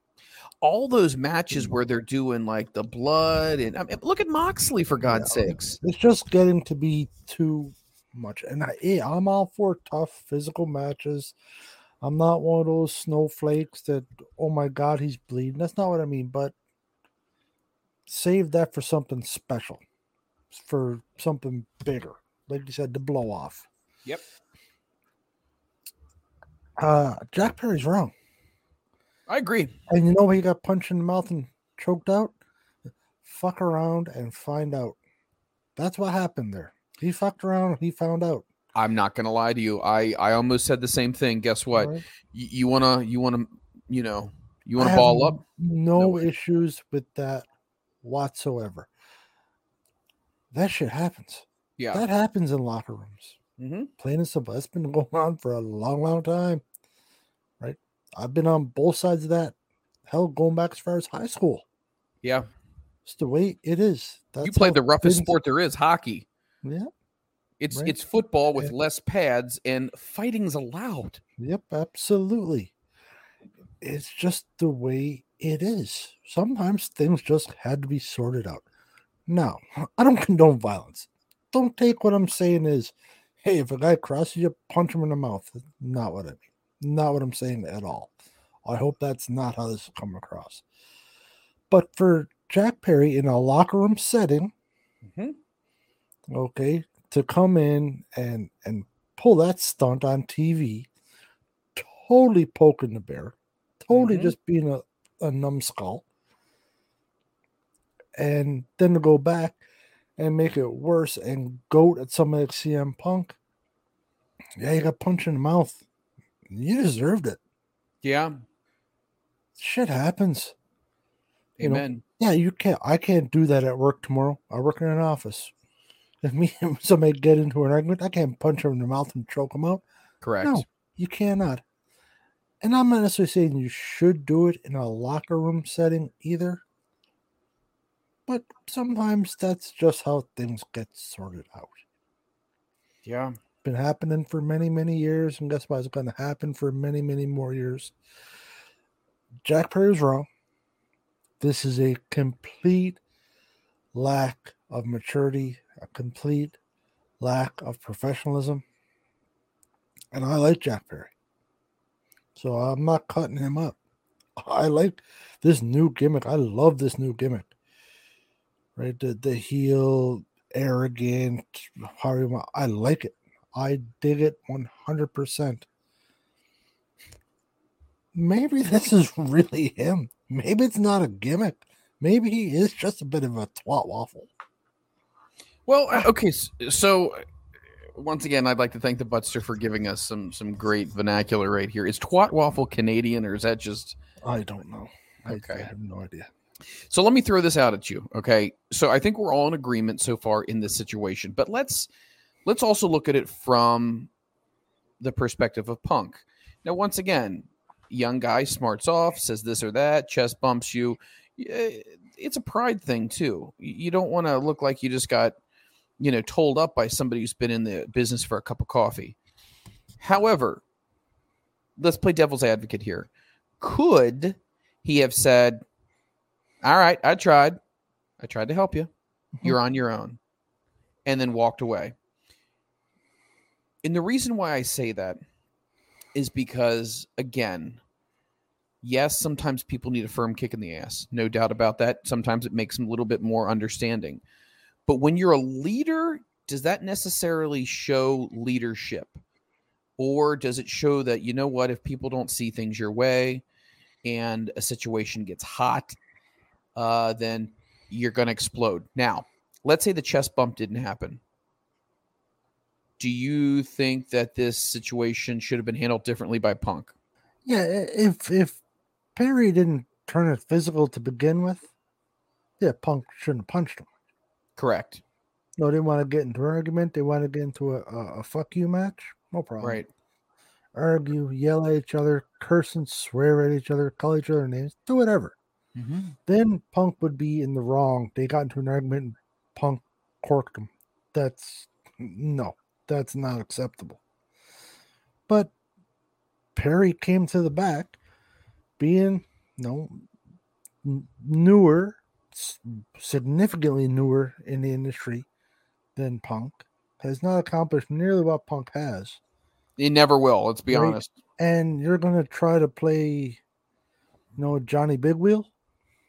All those matches where they're doing like the blood and I mean, look at Moxley for God's yeah, sakes. It's just getting to be too much. And I, yeah, I'm all for tough physical matches. I'm not one of those snowflakes that, oh my God, he's bleeding. That's not what I mean. But save that for something special, for something bigger. Like you said, the blow off. Yep. Uh, Jack Perry's wrong. I agree. And you know he got punched in the mouth and choked out? Fuck around and find out. That's what happened there. He fucked around. He found out. I'm not gonna lie to you. I I almost said the same thing. Guess what? Right? You, you wanna you wanna you know you wanna have ball up. No, No issues with that whatsoever. That shit happens. Yeah. That happens in locker rooms. Mhm. Plain and simple. That's been <laughs> going on for a long, long time. I've been on both sides of that. Hell, going back as far as high school. Yeah. It's the way it is. That's you played the roughest things- sport there is, hockey. Yeah. It's Right. it's football with Yeah. less pads and fighting's allowed. Yep, absolutely. It's just the way it is. Sometimes things just had to be sorted out. Now, <laughs> I don't condone violence. Don't take what I'm saying is, hey, if a guy crosses you, punch him in the mouth. That's Not what I mean. Not what I'm saying at all. I hope that's not how this come across. But for Jack Perry in a locker room setting, Mhm. okay, to come in and and pull that stunt on TV, totally poking the bear, totally Mhm. just being a, a numbskull, and then to go back and make it worse and goat at somebody like CM Punk. Yeah, you got punched in the mouth. You deserved it. Yeah. Shit happens. You know, Amen. Yeah, you can't. I can't do that at work tomorrow. I work in an office. If me <laughs> and somebody get into an argument, I can't punch them in the mouth and choke them out. Correct. No, you cannot. And I'm not necessarily saying you should do it in a locker room setting either. But sometimes that's just how things get sorted out. Yeah. Been happening for many, many years, and guess what? It's going to happen for many, many more years. Jack Perry's wrong. This is a complete lack of maturity, a complete lack of professionalism. And I like Jack Perry. So I'm not cutting him up. I like this new gimmick. I love this new gimmick. Right? The the heel, arrogant. I like it. I dig it 100%. Maybe this is really him. Maybe it's not a gimmick. Maybe he is just a bit of a twat waffle. Well, uh, okay. So, uh, once again, I'd like to thank the Butster for giving us some some great vernacular right here. Is twat waffle Canadian or is that just I don't know. I, I have no idea. So let me throw this out at you. Okay. So I think we're all in agreement so far in this situation, but let's let's also look at it from the perspective of Punk. Now, once again, young guy smarts off, says this or that, chest bumps you. Eh, it's a pride thing too. You don't want to look like you just got, you know, told up by somebody who's been in the business for a cup of coffee. However, let's play devil's advocate here. Could he have said, all right, I tried. I tried to help you. Mm-hmm. You're on your own. And then walked away. And the reason why I say that is because, again, yes, sometimes people need a firm kick in the ass. No doubt about that. Sometimes it makes them a little bit more understanding. But when you're a leader, does that necessarily show leadership? Or does it show that, you know what, if people don't see things your way and a situation gets hot, uh, then you're going to explode. Now, let's say the chest bump didn't happen. Do you think that this situation should have been handled differently by Punk? Yeah, if if Perry didn't turn it physical to begin with, yeah, Punk shouldn't have punched him. Correct. No, they want to get into an argument. They want to get into a, a, a fuck you match. No problem. Right. Argue, yell at each other, curse and swear at each other, call each other names, do whatever. Mm-hmm. Then Punk would be in the wrong. They got into an argument and Punk corked him. That's no, that's not acceptable. But Perry came to the back, being you know newer, significantly newer in the industry than Punk, has not accomplished nearly what Punk has. He never will. Let's be Right. honest. And you're gonna try to play, you know, Johnny Big Wheel.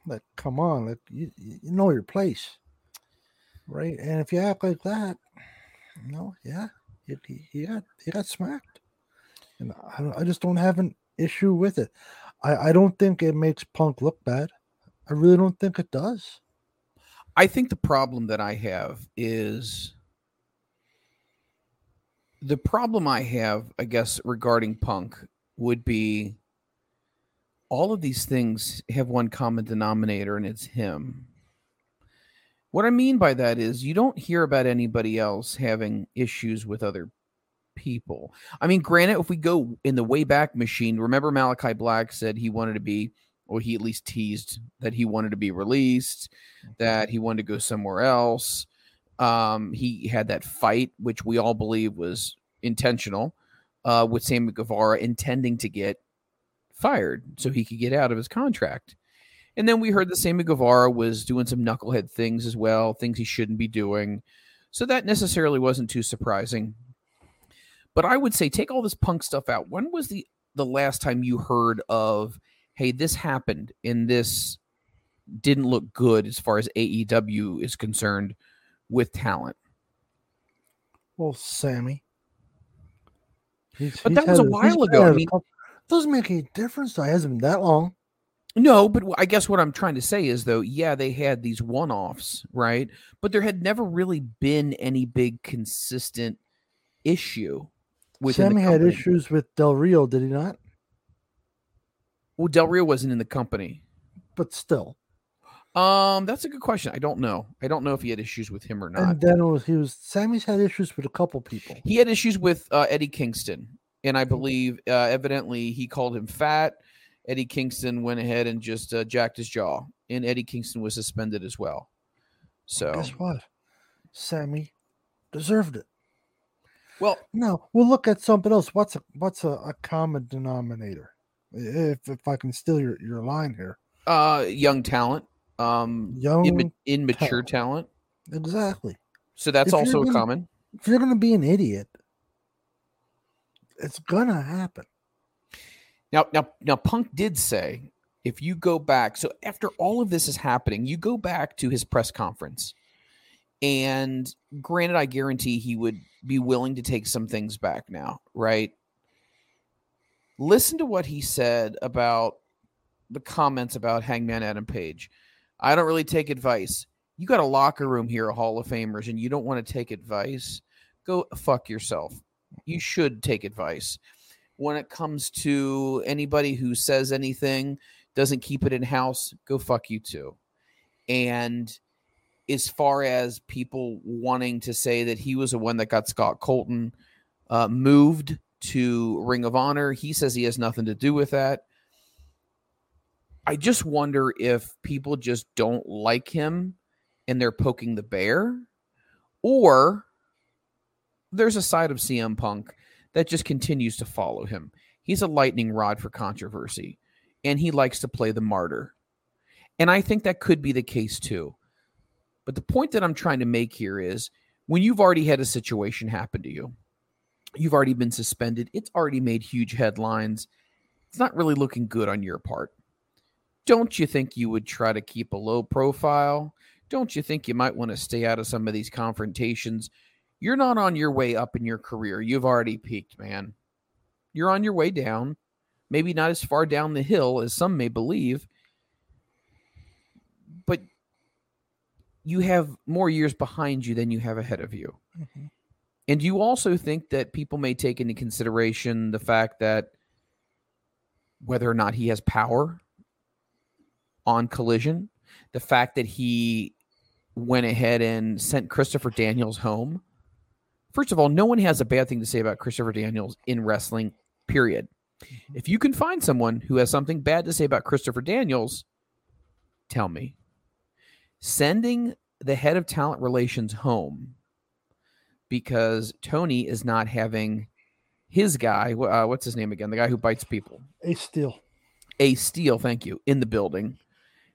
Like, come on, like you, you know your place, right? And if you act like that, know, yeah, he, you got he got smacked, and I, I just don't have an issue with it. I I don't think it makes Punk look bad. I really don't think it does. I think the problem that I have is the problem I have, I guess, regarding Punk would be all of these things have one common denominator, and it's him. What I mean by that is you don't hear about anybody else having issues with other people. I mean, granted, if we go in the way back machine, remember Malakai Black said he wanted to be, or he at least teased that he wanted to be released, that he wanted to go somewhere else. Um, he had that fight, which we all believe was intentional, uh, with Sammy Guevara intending to get fired so he could get out of his contract. And then we heard that Sammy Guevara was doing some knucklehead things as well, things he shouldn't be doing. So that necessarily wasn't too surprising. But I would say take all this punk stuff out. When was the the last time you heard of, hey, this happened and this didn't look good as far as AEW is concerned with talent? Well, Sammy. He's- But he's that was a while ago. I mean- doesn't make any difference. Though. It hasn't been that long. No, but I guess what I'm trying to say is though, yeah, they had these one-offs, right? But there had never really been any big consistent issue with Sammy had issues with Del Rio, did he not? Well, Del Rio wasn't in the company. But still. Um, that's a good question. I don't know. I don't know if he had issues with him or not. And then it was he was Sammy's had issues with a couple people. He had issues with uh, Eddie Kingston, and I believe uh, evidently he called him fat. Eddie Kingston went ahead and just uh, jacked his jaw, and Eddie Kingston was suspended as well. So, Guess what? Sammy deserved it. well, Now we'll look at something else. What's a what's a, a common denominator? If if I can steal your, your line here. uh, young talent, um, Young imma- immature talent. talent. Exactly. So that's If also gonna- common. If you're gonna be an idiot, it's gonna happen. Now, now, now, Punk did say if you go back, so after all of this is happening, you go back to his press conference, and granted, I guarantee he would be willing to take some things back now, right? Listen to what he said about the comments about Hangman Adam Page. I don't really take advice. You got a locker room here, of Hall of Famers, and you don't want to take advice. Go fuck yourself. You should take advice when it comes to anybody who says anything, doesn't keep it in house, go fuck you too. And as far as people wanting to say that he was the one that got Scott Colton uh, moved to Ring of Honor, he says he has nothing to do with that. I just wonder if people just don't like him and they're poking the bear, or there's a side of CM Punk that just continues to follow him. He's a lightning rod for controversy, and he likes to play the martyr. And I think that could be the case too. But the point that I'm trying to make here is when you've already had a situation happen to you, you've already been suspended, it's already made huge headlines. It's not really looking good on your part. Don't you think you would try to keep a low profile? Don't you think you might want to stay out of some of these confrontations? You're not on your way up in your career. You've already peaked, man. You're on your way down. Maybe not as far down the hill as some may believe, but you have more years behind you than you have ahead of you. Mm-hmm. And you also think that people may take into consideration the fact that whether or not he has power on collision, the fact that he went ahead and sent Christopher Daniels home. First of all, no one has a bad thing to say about Christopher Daniels in wrestling, period. If you can find someone who has something bad to say about Christopher Daniels, tell me. Sending the head of talent relations home because Tony is not having his guy, uh, what's his name again? The guy who bites people. Ace Steel. Ace Steel, thank you, in the building.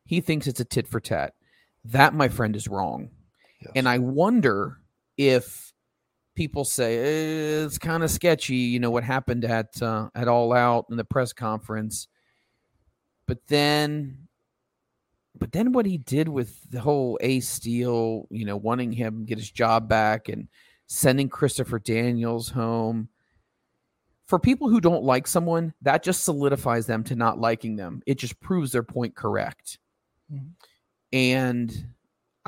He thinks it's a tit for tat. That, my friend, is wrong. Yes. And I wonder if people say "Eh, it's kind of sketchy, you know, what happened at uh, at All Out in the press conference. But then, but then what he did with the whole Ace Steel, you know, wanting him get his job back and sending Christopher Daniels home. For people who don't like someone, that just solidifies them to not liking them. It just proves their point correct. Mhm. And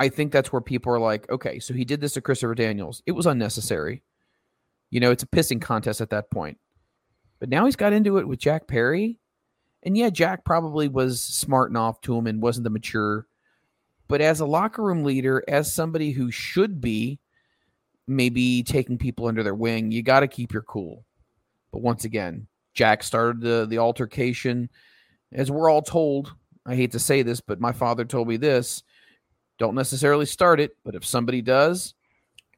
I think that's where people are like, okay, so he did this to Christopher Daniels. It was unnecessary. You know, it's a pissing contest at that point. But now he's got into it with Jack Perry. And yeah, Jack probably was smarting off to him and wasn't the mature. But as a locker room leader, as somebody who should be maybe taking people under their wing, you got to keep your cool. But once again, Jack started the, the altercation. As we're all told, I hate to say this, but my father told me this don't necessarily start it, but if somebody does,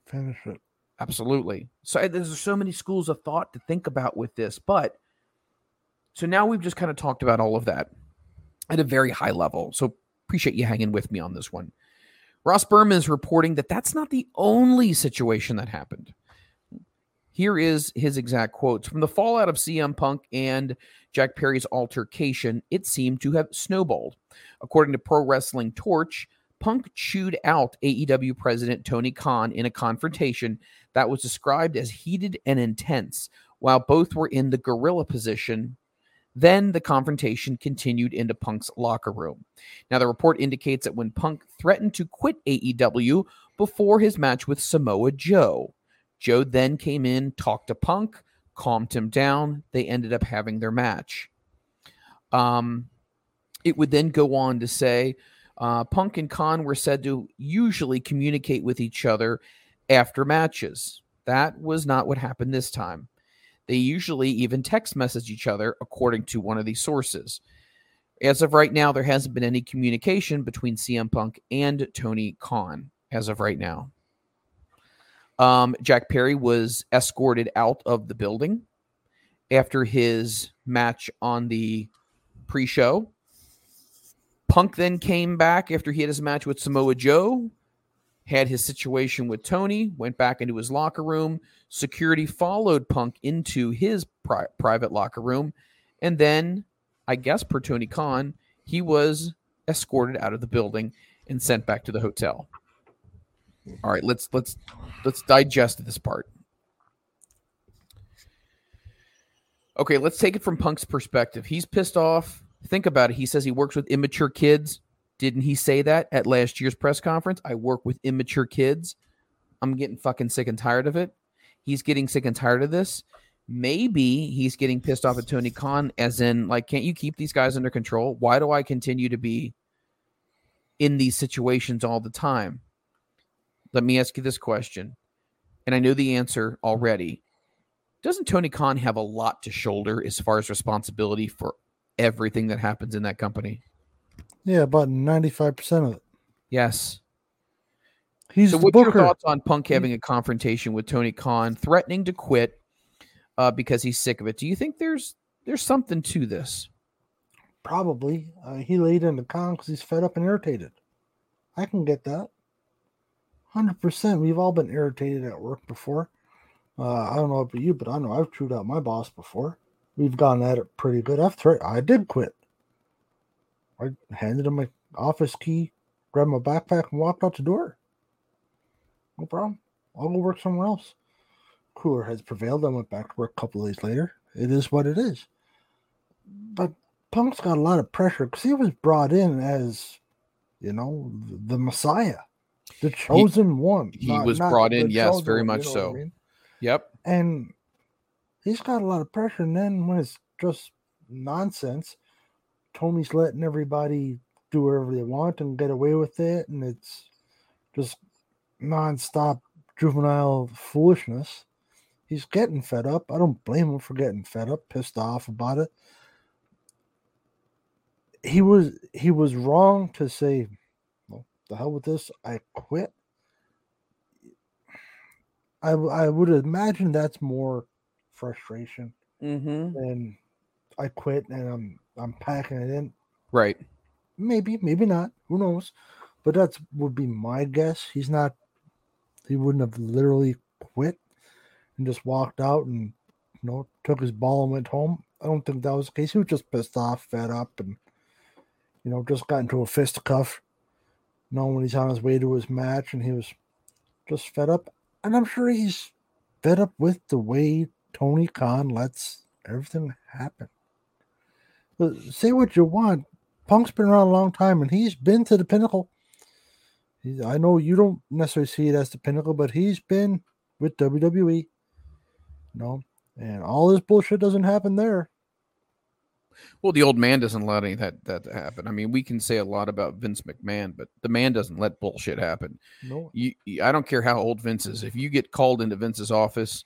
Finish it. Absolutely. So there's so many schools of thought to think about with this, but so now we've just kind of talked about all of that at a very high level. So appreciate you hanging with me on this one. Ross Berman is reporting that that's not the only situation that happened. Here is his exact quotes from the fallout of CM Punk and Jack Perry's altercation. It seemed to have snowballed. According to Pro Wrestling Torch, Punk chewed out AEW president Tony Khan in a confrontation that was described as heated and intense while both were in the gorilla position. Then the confrontation continued into Punk's locker room. Now, the report indicates that when Punk threatened to quit AEW before his match with Samoa Joe, Joe then came in, talked to Punk, calmed him down. They ended up having their match. Um, it would then go on to say uh, Punk and Khan were said to usually communicate with each other after matches. That was not what happened this time. They usually even text message each other, according to one of these sources. As of right now, there hasn't been any communication between CM Punk and Tony Khan as of right now. Um, Jack Perry was escorted out of the building after his match on the pre show. Punk then came back after he had his match with Samoa Joe, had his situation with Tony, went back into his locker room. Security followed Punk into his pri- private locker room. And then, I guess, per Tony Khan, he was escorted out of the building and sent back to the hotel. All right, let's let's let's digest this part. Okay, let's take it from Punk's perspective. He's pissed off. Think about it. He says he works with immature kids. Didn't he say that at last year's press conference? I work with immature kids. I'm getting fucking sick and tired of it. He's getting sick and tired of this. Maybe he's getting pissed off at Tony Khan, as in, like, can't you keep these guys under control? Why do I continue to be in these situations all the time? Let me ask you this question. And I know the answer already. Doesn't Tony Khan have a lot to shoulder as far as responsibility for everything that happens in that company? Yeah, about 95% of it. Yes. He's so, what's your thoughts on Punk having a confrontation with Tony Khan, threatening to quit uh, because he's sick of it? Do you think there's there's something to this? Probably. Uh, he laid into Khan because he's fed up and irritated. I can get that. 100%. We've all been irritated at work before. Uh, I don't know about you, but I know I've chewed out my boss before. We've gone at it pretty good. I've. I did quit. I handed him my office key, grabbed my backpack, and walked out the door. No problem. I'll go work somewhere else. Cooler has prevailed. I went back to work a couple of days later. It is what it is. But Punk's got a lot of pressure because he was brought in as, you know, the Messiah, the chosen one. He not- was not brought in, yes, chosen very much you know what I so. mean? Yep. and he's got a lot of pressure. And then when it's just nonsense, Tony's letting everybody do whatever they want and get away with it, and it's just nonstop juvenile foolishness. He's getting fed up. I don't blame him for getting fed up, pissed off about it. He was he was wrong to say, "Well, the hell with this. I quit." I, I would imagine that's more frustration Mm-hmm. than I quit and I'm I'm packing it in. Right. Maybe, maybe not. Who knows? But that's would be my guess. He's not. He wouldn't have literally quit and just walked out and you know took his ball and went home. I don't think that was the case. He was just pissed off, fed up, and you know just got into a fisticuff. You know when he's on his way to his match and he was just fed up, and I'm sure he's fed up with the way Tony Khan lets everything happen. But say what you want, Punk's been around a long time and he's been to the pinnacle. He's, I know you don't necessarily see it as the pinnacle, but he's been with WWE. You know, and all this bullshit doesn't happen there. Well, the old man doesn't let any of that that to happen. I mean, we can say a lot about Vince McMahon, but the man doesn't let bullshit happen. No, you- I don't care how old Vince is. If you get called into Vince's office,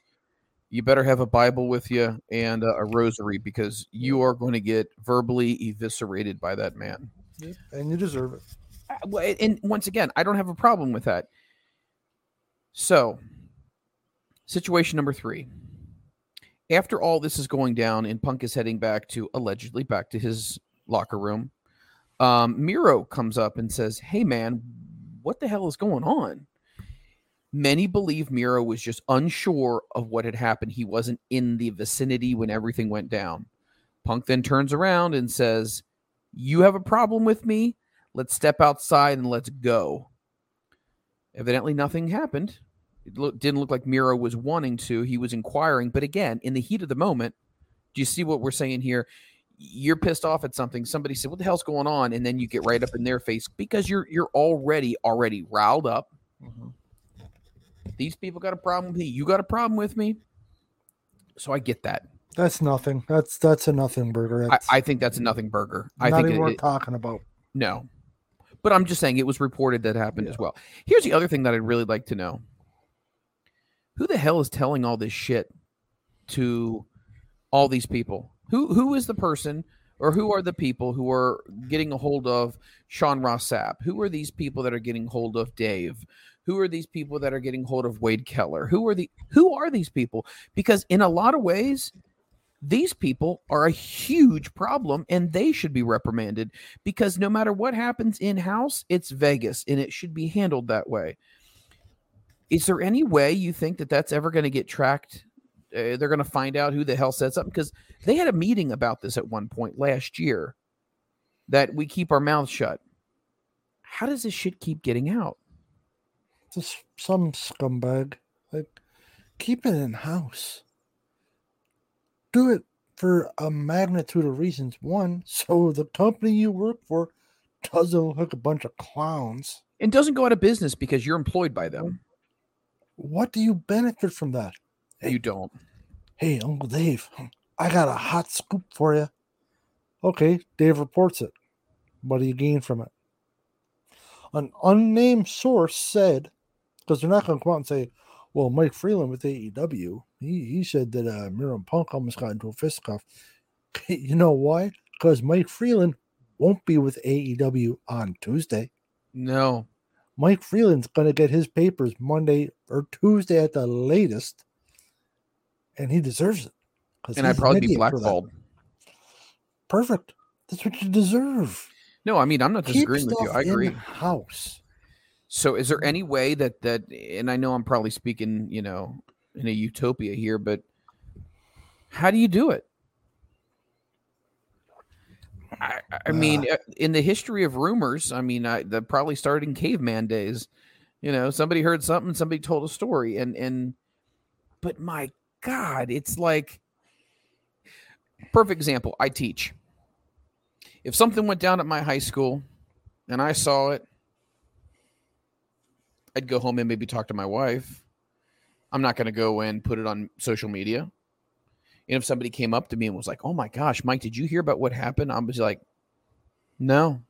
you better have a Bible with you and a, rosary because you are going to get verbally eviscerated by that man. and you deserve it. And once again, I don't have a problem with that. So, situation number three. After all this is going down and Punk is heading back to allegedly back to his locker room, um, Miro comes up and says, Hey, man, what the hell is going on? Many believe Miro was just unsure of what had happened. He wasn't in the vicinity when everything went down. Punk then turns around and says, You have a problem with me? Let's step outside and let's go. Evidently, nothing happened. It look, didn't look like Miro was wanting to. He was inquiring. But again, in the heat of the moment, do you see what we're saying here? You're pissed off at something. Somebody said, "What the hell's going on?" And then you get right up in their face because you're you're already already riled up. Mm-hmm. These people got a problem with me. You got a problem with me. So I get that. That's nothing. That's that's a nothing burger. I, I think that's a nothing burger. I think even it- worth it- talking about. no, but I'm just saying it was reported that happened as well. Here's the other thing that I'd really like to know: Who the hell is telling all this shit to all these people? Who who is the person, or who are the people who are getting a hold of Sean Ross Sapp? Who are these people that are getting hold of Dave? Who are these people that are getting hold of Wade Keller? Who are the who are these people? Because in a lot of ways, these people are a huge problem and they should be reprimanded because no matter what happens in house, it's Vegas and it should be handled that way. Is there any way you think that that's ever going to get tracked? Uh, they're going to find out who the hell said something because they had a meeting about this at one point last year that we keep our mouths shut. How does this shit keep getting out? Just some scumbag. Like, keep it in house. Do it for a magnitude of reasons. One, so the company you work for doesn't look like a bunch of clowns. And doesn't go out of business because you're employed by them. What do you benefit from that? Hey, You don't. Hey, Uncle Dave, I got a hot scoop for you. Okay, Dave reports it. What do you gain from it? An unnamed source said, because they're not going to come out and say, well, Mike Freland with AEW, he, he said that uh, Miro and Punk almost got into a fisticuff. <laughs> you know why? Because Mike Freland won't be with AEW on Tuesday. No. Mike Freland's going to get his papers Monday or Tuesday at the latest, and he deserves it. And I'd probably be blackballed. Perfect. That's what you deserve. No, I mean I'm not Keep disagreeing with you. I agree. House. So is there any way that that and I know I'm probably speaking, you know, in a utopia here, but how do you do it? I, I- mean, uh, in the history of rumors, I mean, I, that probably started in caveman days. You know, somebody heard something, somebody told a story, and and, but my God, it's like perfect example. I teach. If something went down at my high school, and I saw it, I'd go home and maybe talk to my wife. I'm not going to go and put it on social media. And if somebody came up to me and was like, "Oh my gosh, Mike, did you hear about what happened?" I was like, "No,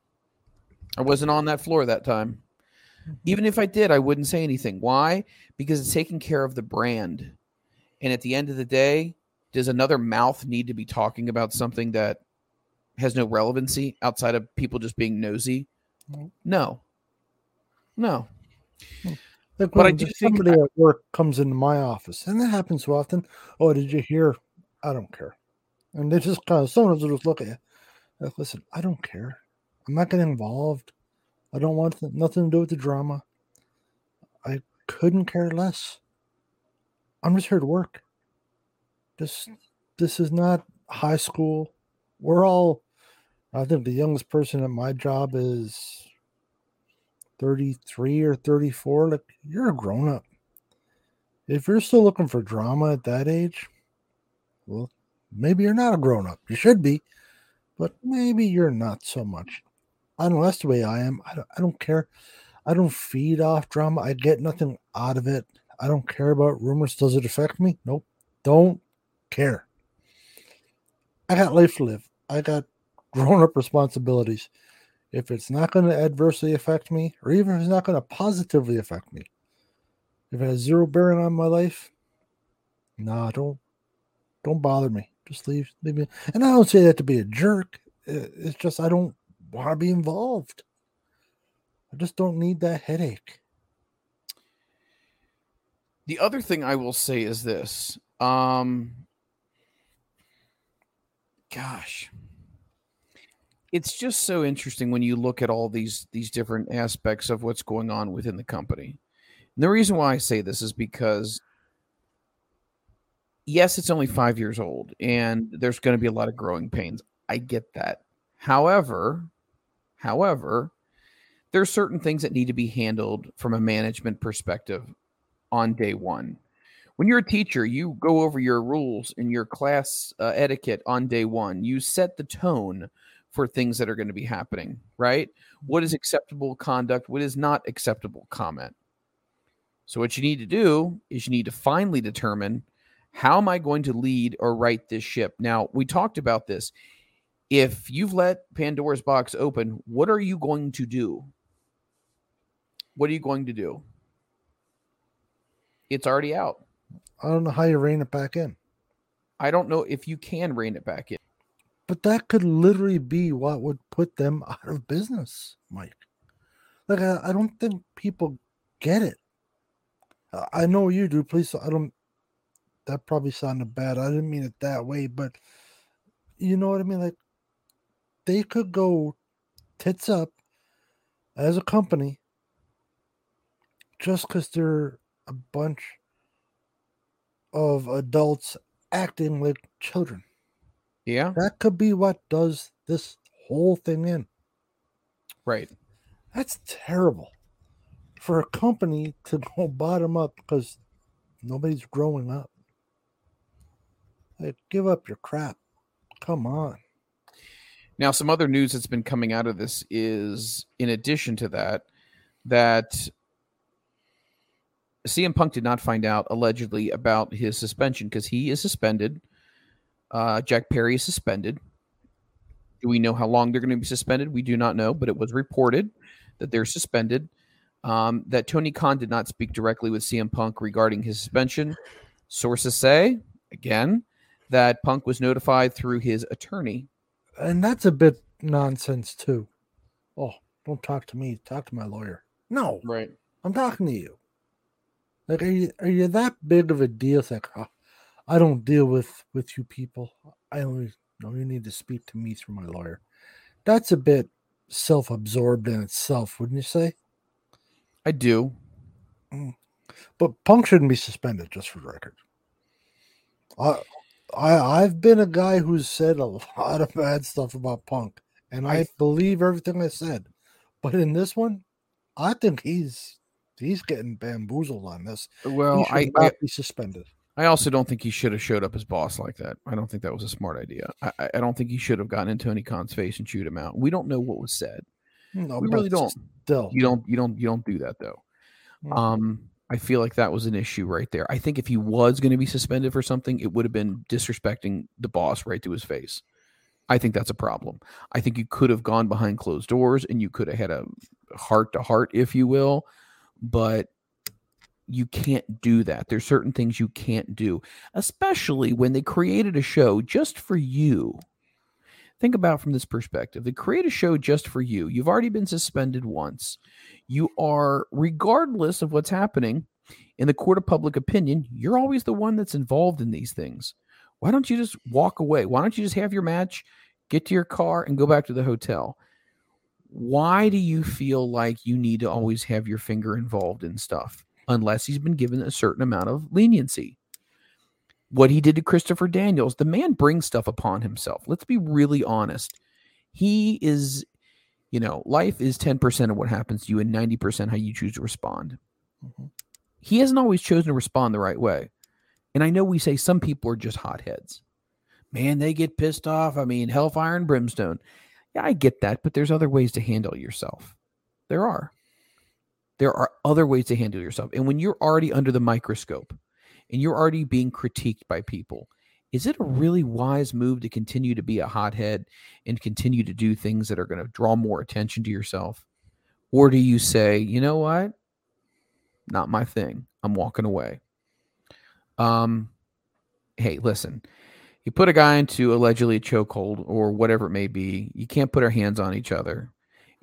I wasn't on that floor that time." Even if I did, I wouldn't say anything. Why? Because it's taking care of the brand. And at the end of the day, does another mouth need to be talking about something that has no relevancy outside of people just being nosy? No. No. Like But I do just think somebody at work comes into my office, and that happens so often. Oh, did you hear? I don't care. And they just kind of someone will just look at you. Like, listen, I don't care. I'm not getting involved. I don't want th- nothing to do with the drama. I couldn't care less. I'm just here to work. This this is not high school. We're all I think the youngest person at my job is 33 or 34. Like you're a grown up. If you're still looking for drama at that age, well, maybe you're not a grown up. You should be, but maybe you're not so much. I don't. That's the way I am. I don't, I don't care. I don't feed off drama. I get nothing out of it. I don't care about rumors. Does it affect me? Nope. Don't care. I got life to live. I got <laughs> grown up responsibilities. If it's not going to adversely affect me, or even if it's not going to positively affect me, if it has zero bearing on my life, nah, don't don't bother me. Just leave leave me. And I don't say that to be a jerk. It's just I don't want to be involved. I just don't need that headache. The other thing I will say is this. Um gosh. It's just so interesting when you look at all these these different aspects of what's going on within the company. And the reason why I say this is because yes, it's only 5 years old and there's going to be a lot of growing pains. I get that. However, however, there are certain things that need to be handled from a management perspective on day one. When you're a teacher, you go over your rules and your class uh, etiquette on day one. You set the tone for things that are going to be happening, right? What is mm-hmm. acceptable conduct? What is not acceptable comment? So, what you need to do is you need to finally determine how am I going to lead or right this ship? Now, we talked about this. If you've let Pandora's box open, what are you going to do? What are you going to do? It's already out. I don't know how you rein it back in. I don't know if you can rein it back in. But that could literally be what would put them <laughs> out of business, Mike. Like I, I don't think people get it. I know you do. Please, I don't. That probably sounded bad. I didn't mean it that way, but you know what I mean. Like they could go tits up as a company just because they're a bunch of adults acting like children. Yeah. That could be what does this whole thing in. Right. That's terrible for a company to <laughs> go bottom up because nobody's growing up. Like, give up your crap. Come on. Now, some other news that's been coming out of this is, in addition to that, that CM Punk did not find out allegedly about his suspension because he is suspended. Uh, Jack Perry is suspended. Do we know how long they're going to be suspended? We do not know, but it was reported that they're suspended. Um, that Tony Khan did not speak directly with CM Punk regarding his suspension. Sources say, again, that Punk was notified through his attorney. And that's a bit nonsense, too. Oh, don't talk to me. Talk to my lawyer. No. Right. I'm talking to you. Like, are you are you that big of a deal? It's like, oh, I don't deal with with you people. I only know you need to speak to me through my lawyer. That's a bit self-absorbed in itself, wouldn't you say? I do. Mm. But Punk shouldn't be suspended, just for the record. I, I I've been a guy who's said a <laughs> lot of bad stuff about Punk, and I, I believe everything I said. But in this one, I think he's he's getting bamboozled on this. Well, I I, be suspended. I also don't think he should have showed up as boss like that. I don't think that was a smart idea. I, I don't think he should have gotten in Tony Khan's face and chewed him out. We don't know what was said. No, we really don't. Still, you don't. You don't. You don't do that though. Mm. Um, I feel like that was an issue right there. I think if he was going to be suspended for something, it would have been disrespecting the boss right to his face. I think that's a problem. I think you could have gone behind closed doors and you could have had a heart to heart, if you will, but you can't do that. There's certain things you can't do, especially when they created a show just for you. Think about from this perspective. They create a show just for you. You've already been suspended once. You are, regardless of what's happening in the court of public opinion, you're always the one that's involved in these things. Why don't you just walk away? Why don't you just have your match, get to your car, and go back to the hotel? Why do you feel like you need to always have your finger involved in stuff unless he's been given a certain amount of leniency? What he did to Christopher Daniels, the man brings stuff upon himself. Let's be really honest. He is, you know, life is 10% of what happens to you and 90% how you choose to respond. Mm-hmm. He hasn't always chosen to respond the right way. And I know we say some people are just hotheads. Man, they get pissed off. I mean, hellfire and brimstone. Yeah, I get that, but there's other ways to handle yourself. There are. There are other ways to handle yourself. And when you're already under the microscope and you're already being critiqued by people, is it a really wise move to continue to be a hothead and continue to do things that are going to draw more attention to yourself? Or do you say, you know what? Not my thing. I'm walking away. Um, hey, listen, you put a guy into allegedly a chokehold or whatever it may be, you can't put our hands on each other.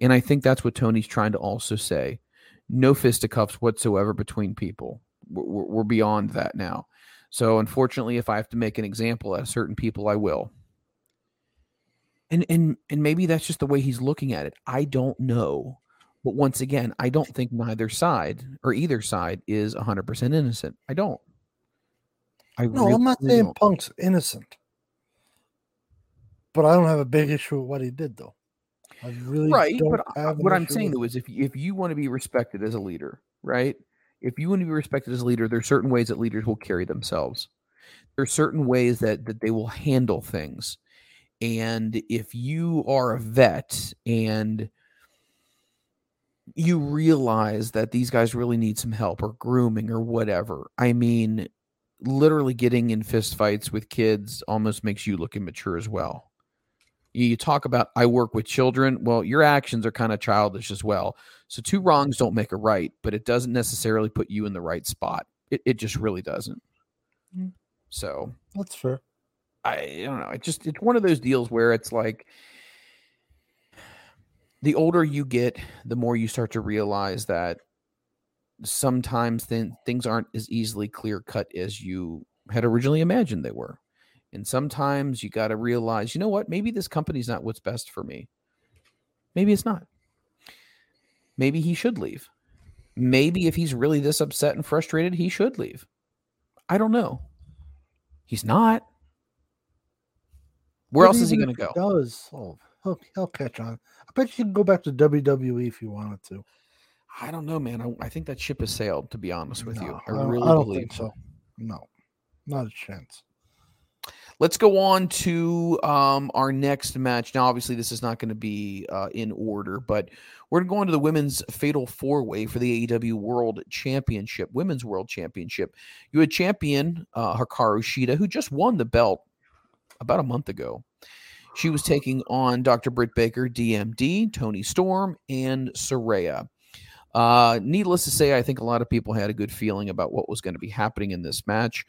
And I think that's what Tony's trying to also say. No fisticuffs whatsoever between people. We're, we're beyond that now. So unfortunately, if I have to make an example out of certain people, I will. And and and maybe that's just the way he's looking at it. I don't know. But once again, I don't think neither side or either side is 100% innocent. I don't. I no, really I'm not saying don't. Punk's innocent. But I don't have a big issue with what he did, though. I really right. but uh, what I'm saying though is, if if you want to be respected as a leader, right? If you want to be respected as a leader, there are certain ways that leaders will carry themselves. There are certain ways that that they will handle things, and if you are a vet and you realize that these guys really need some help or grooming or whatever. I mean, literally getting in fist fights with kids almost makes you look immature as well. You talk about I work with children. Well, your actions are kind of childish as well. So two wrongs don't make a right, but it doesn't necessarily put you in the right spot. It it just really doesn't. Mm. So that's fair. I, I don't know. It just it's one of those deals where it's like the older you get, the more you start to realize that sometimes then things aren't as easily clear cut as you had originally imagined they were. And sometimes you got to realize, you know what? Maybe this company's not what's best for me. Maybe it's not. Maybe he should leave. Maybe if he's really this upset and frustrated, he should leave. I don't know. He's not. Where else is he going to go? Does oh, he'll, he'll catch on. I bet you can go back to WWE if you wanted to. I don't know, man. I, I think that ship has sailed. To be honest with no, you, I, I really I don't believe think so. No, not a chance. Let's go on to um, our next match. Now, obviously, this is not going to be uh, in order, but we're going to go into the women's fatal four way for the AEW World Championship, Women's World Championship. You had champion uh, Hikaru Shida, who just won the belt about a month ago. She was taking on Dr. Britt Baker, DMD, Toni Storm, and Saraya. Uh, needless to say, I think a lot of people had a good feeling about what was going to be happening in this match.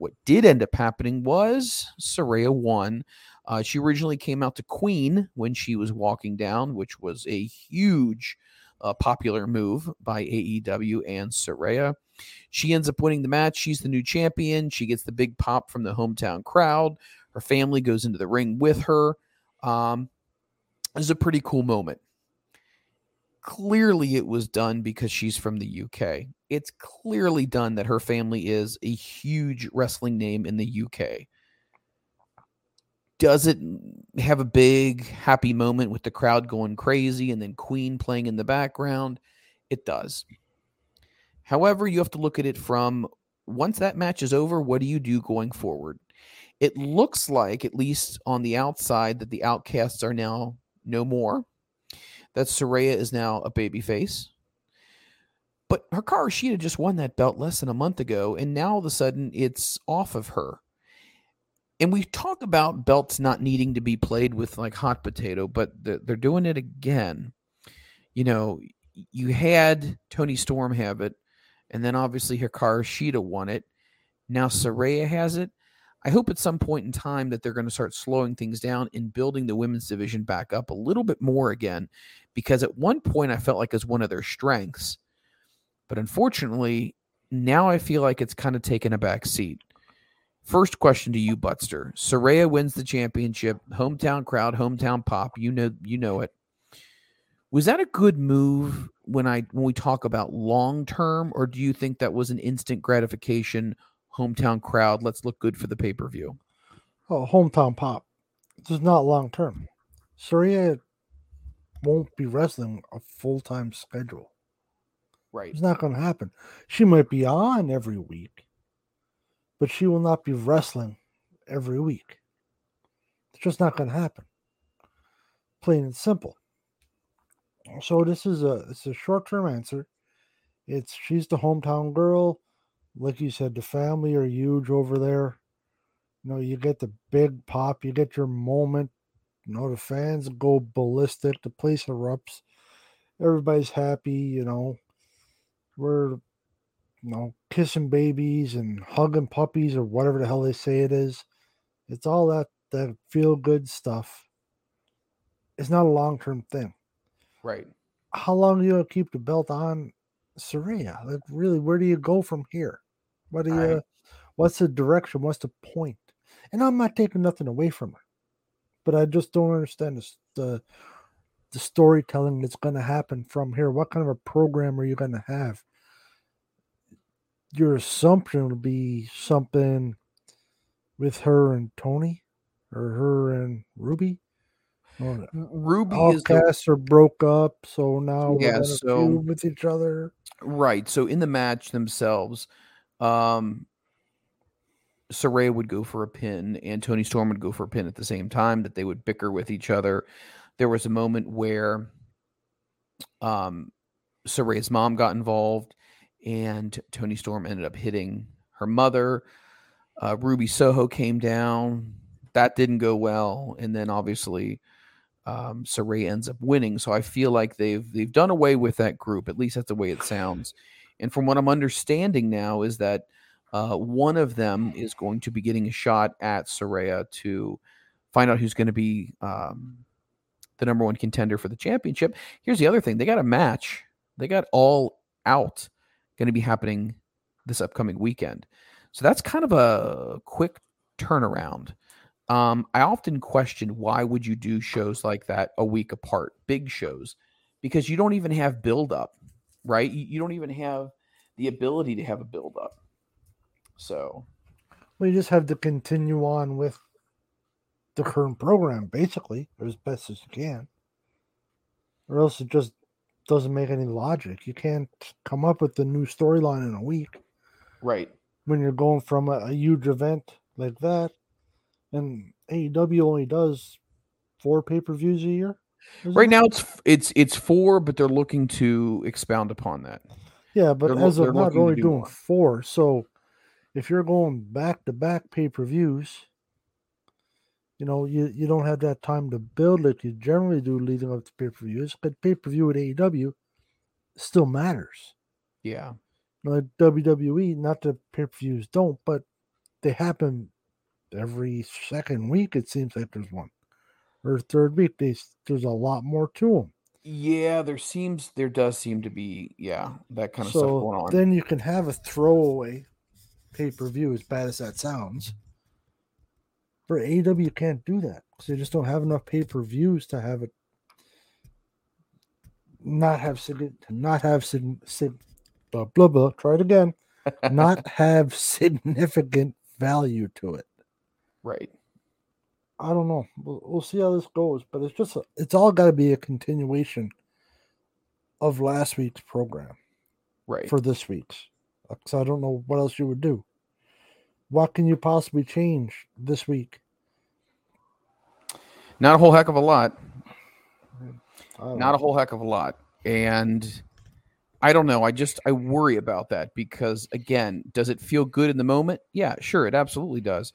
What did end up happening was Saraya won. Uh, she originally came out to Queen when she was walking down, which was a huge uh, popular move by AEW and Saraya. She ends up winning the match. She's the new champion. She gets the big pop from the hometown crowd. Her family goes into the ring with her. Um, this is a pretty cool moment. Clearly, it was done because she's from the UK it's clearly done that her family is a huge wrestling name in the UK. Does it have a big happy moment with the crowd going crazy and then Queen playing in the background? It does. However, you have to look at it from once that match is over, what do you do going forward? It looks like, at least on the outside, that the outcasts are now no more. That Saraya is now a babyface. But Hikaru Shida just won that belt less than a month ago, and now all of a sudden it's off of her. And we talk about belts not needing to be played with like hot potato, but they're doing it again. You know, you had Toni Storm have it, and then obviously Hikaru Shida won it. Now Saraya has it. I hope at some point in time that they're going to start slowing things down and building the women's division back up a little bit more again, because at one point I felt like as one of their strengths but unfortunately, now I feel like it's kind of taken a back seat. First question to you, Butster. Saraya wins the championship. Hometown crowd, hometown pop. You know, you know it. Was that a good move when I when we talk about long term, or do you think that was an instant gratification? Hometown crowd, let's look good for the pay per view. Oh, hometown pop. This is not long term. Saraya won't be wrestling a full time schedule. Right. It's not going to happen. She might be on every week, but she will not be wrestling every week. It's just not going to happen. Plain and simple. So this is a it's a short term answer. It's she's the hometown girl. Like you said, the family are huge over there. You know, you get the big pop, you get your moment. You know, the fans go ballistic, the place erupts. Everybody's happy, you know. We're you know, kissing babies and hugging puppies or whatever the hell they say it is. It's all that that feel good stuff. It's not a long term thing. Right. How long do you keep the belt on Saraya? Like really, where do you go from here? What do you I- what's the direction? What's the point? And I'm not taking nothing away from her. But I just don't understand the the, the storytelling that's gonna happen from here. What kind of a program are you gonna have? Your assumption would be something with her and Toni or her and Ruby. Or Ruby is the, are broke up, so now we're Yeah, so- with each other. right. So in the match themselves, um, Saray would go for a pin, and Toni Storm would go for a pin at the same time. That they would bicker with each other. There was a moment where, um, Saray's mom got involved, and Toni Storm ended up hitting her mother. Uh, Ruby Soho came down. That didn't go well, and then obviously um, Saray ends up winning. So I feel like they've they've done away with that group. At least that's the way it sounds. And from what I'm understanding now is that uh, one of them is going to be getting a shot at Saraya to find out who's going to be um, the number one contender for the championship. Here's the other thing: they got a match. They got all out going to be happening this upcoming weekend. So that's kind of a quick turnaround. Um, I often question why would you do shows like that a week apart, big shows, because you don't even have build up, right? You, you don't even have the ability to have a build up. So Well, you just have to continue on with the current program, basically, or as best as you can. Or else it just doesn't make any logic. You can't come up with a new storyline in a week right, when you're going from a, a huge event like that. And AEW only does four pay per views a year. right it? now it's it's it's four, but they're looking to expound upon that. Yeah, but They're as of now, they're only do doing more. four. So if you're going back to back pay per views, you know, you, you don't have that time to build like you generally do leading up to pay per views. But pay per view at AEW still matters. Yeah, You know, at WWE, not that pay per views don't, but they happen every second week. It seems like there's one, or third week. They, there's a lot more to them. yeah. There seems there does seem to be yeah that kind of stuff going on. then you can have a throwaway pay per view, as bad as that sounds. For AEW, can't do that because they just don't have enough pay per views to have it not have signi- to not have sig- sig- blah blah blah. Try it again. not <laughs> have significant value to it. right. I don't know. We'll, we'll see how this goes, but it's just a, it's all got to be a continuation of last week's program Right. for this week's. Because I don't know what else you would do. What can you possibly change this week? Not a whole heck of a lot. Know. a whole heck of a lot and i don't know i just i worry about that because again does it feel good in the moment yeah sure it absolutely does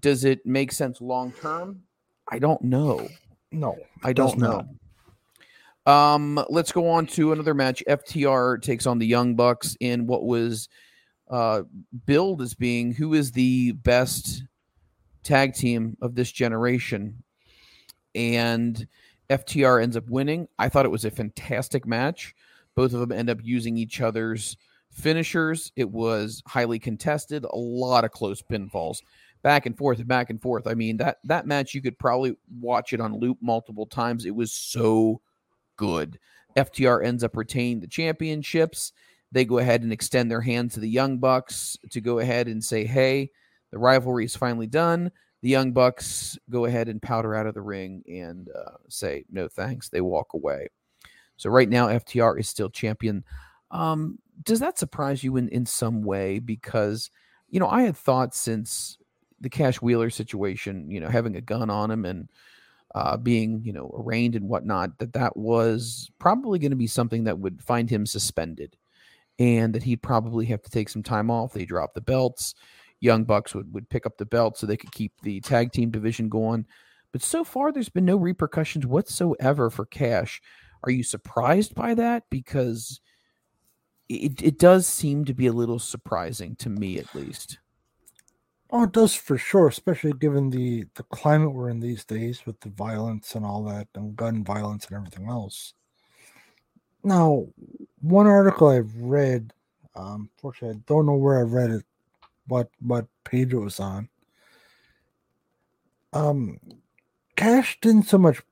does it make sense long term i don't know no. i don't know um let's go on to another match ftr takes on the young bucks in what was uh billed as being who is the best tag team of this generation and FTR ends up winning. I thought it was a fantastic match. Both of them end up using each other's finishers. It was highly contested, a lot of close pinfalls, back and forth and back and forth. I mean, that that match you could probably watch it on loop multiple times. It was so good. FTR ends up retaining the championships. They go ahead and extend their hand to the Young Bucks to go ahead and say, "Hey, the rivalry is finally done." The Young Bucks go ahead and powder out of the ring and uh, say no thanks. They walk away. So right now, FTR is still champion. Um, does that surprise you in in some way? Because you know, I had thought since the Cash Wheeler situation, you know, having a gun on him and uh, being you know arraigned and whatnot, that that was probably going to be something that would find him suspended. And that he'd probably have to take some time off. They drop the belts. Young Bucks would, would pick up the belt so they could keep the tag team division going. But so far, there's been no repercussions whatsoever for Cash. Are you surprised by that? Because it, it does seem to be a little surprising to me, at least. Oh, it does for sure, especially given the the climate we're in these days with the violence and all that, and gun violence and everything else. Now, one article I've read, um, fortunately, I don't know where I read it, what what page it was on. Um, Cash didn't so much.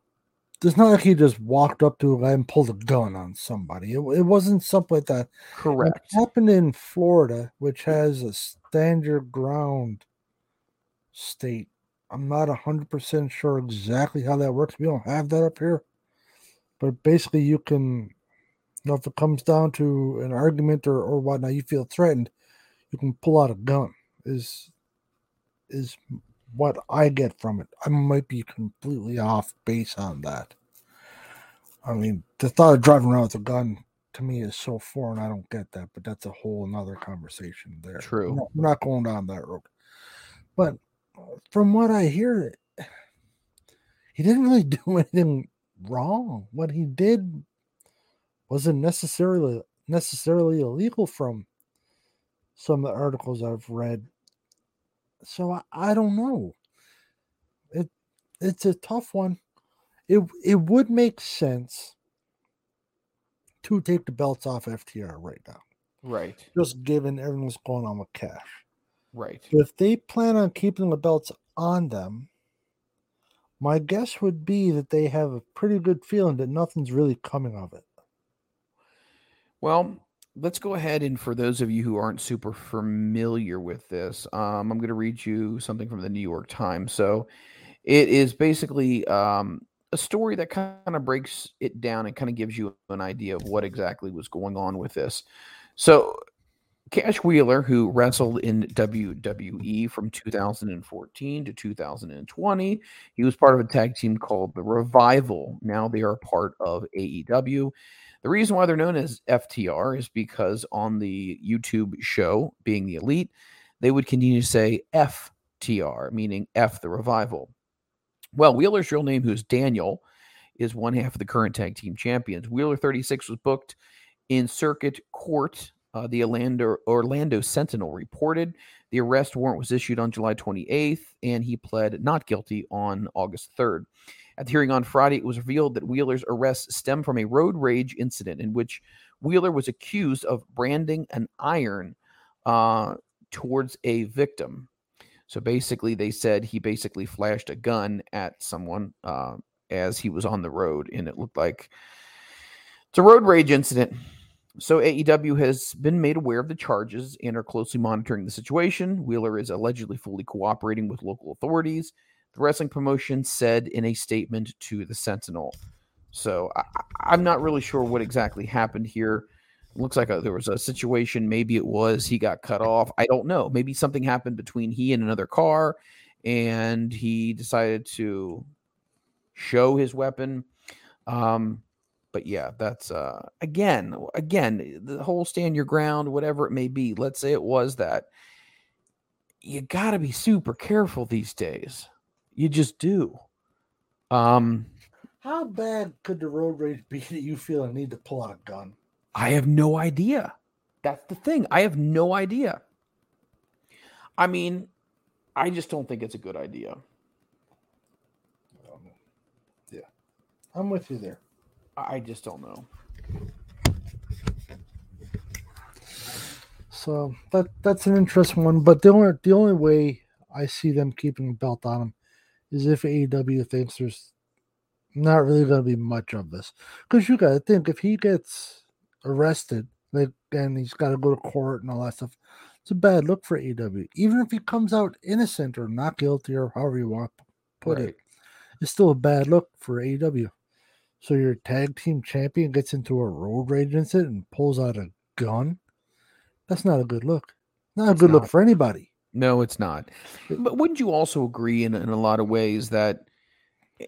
It's not like he just walked up to a guy and pulled a gun on somebody. It, it wasn't something like that. Correct. It happened in Florida, which has a stand your ground state. I'm not 100% sure exactly how that works. We don't have that up here. But basically, you can, you know, if it comes down to an argument or, or whatnot, you feel threatened, you can pull out a gun. Is is what I get from it. I might be completely off base on that. I mean, the thought of driving around with a gun to me is so foreign. I don't get that, but that's a whole another conversation there. True. We're not, we're not going down that road. But from what I hear, he didn't really <laughs> do anything wrong. What he did wasn't necessarily necessarily illegal from some of the articles I've read. So I, I don't know. It it's a tough one. It it would make sense to take the belts off FTR right now. Right. Just given everything that's going on with cash. Right. If they plan on keeping the belts on them, my guess would be that they have a pretty good feeling that nothing's really coming of it. Well, let's go ahead and for those of you who aren't super familiar with this, um, I'm going to read you something from the New York Times. So it is basically um, a story that kind of breaks it down and kind of gives you an idea of what exactly was going on with this. So Cash Wheeler, who wrestled in WWE from 2014 to 2020, he was part of a tag team called the Revival. Now they are part of AEW. The reason why they're known as FTR is because on the YouTube show, being the elite, they would continue to say FTR, meaning F the revival. Well, Wheeler's real name, who's Daniel, is one half of the current tag team champions. Wheeler 36 was booked in circuit court. Uh, the Orlando, Orlando Sentinel reported the arrest warrant was issued on July 28th, and he pled not guilty on August 3rd. At the hearing on Friday, it was revealed that Wheeler's arrest stemmed from a road rage incident in which Wheeler was accused of branding an iron uh, towards a victim. So basically, they said he basically flashed a gun at someone uh, as he was on the road, and it looked like it's a road rage incident. So AEW has been made aware of the charges and are closely monitoring the situation. Wheeler is allegedly fully cooperating with local authorities the wrestling promotion said in a statement to the Sentinel. So I, am not really sure what exactly happened here. It looks like a, there was a situation. Maybe it was he got cut off. I don't know. Maybe something happened between he and another car, and he decided to show his weapon. Um, but yeah, that's uh, again, again, the whole stand your ground, whatever it may be. Let's say it was that. You got to be super careful these days. You just do. Um, How bad could the road rage be <laughs> that you feel a need to pull out a gun? I have no idea. That's the thing. I have no idea. I mean, I just don't think it's a good idea. Um, yeah, I'm with you there. I just don't know. So that that's an interesting one. But the only the only way I see them keeping a belt on him is if AEW thinks there's not really going to be much of this. Because you got to think if he gets arrested, like, and he's got to go to court and all that stuff, it's a bad look for AEW. Even if he comes out innocent or not guilty or however you want to put right. it, it's still a bad look for AEW. So your tag team champion gets into a road rage incident and pulls out a gun. That's not a good look. Not a it's good not. look for anybody. No, it's not. But wouldn't you also agree in, in a lot of ways that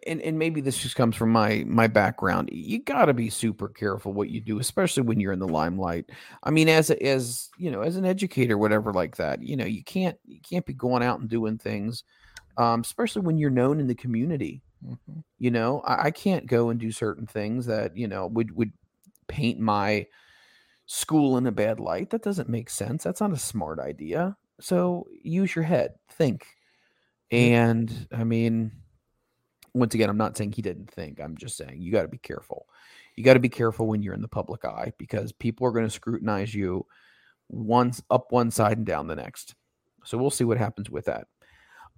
and and maybe this just comes from my my background you got to be super careful what you do especially when you're in the limelight. I mean as a, as you know as an educator whatever like that you know you can't you can't be going out and doing things um, especially when you're known in the community. Mhm. you know I, I can't go and do certain things that you know would would paint my school in a bad light. That doesn't make sense. That's not a smart idea so use your head think. And i mean once again i'm not saying he didn't think i'm just saying you got to be careful. You got to be careful when you're in the public eye because people are going to scrutinize you once up one side and down the next. So we'll see what happens with that.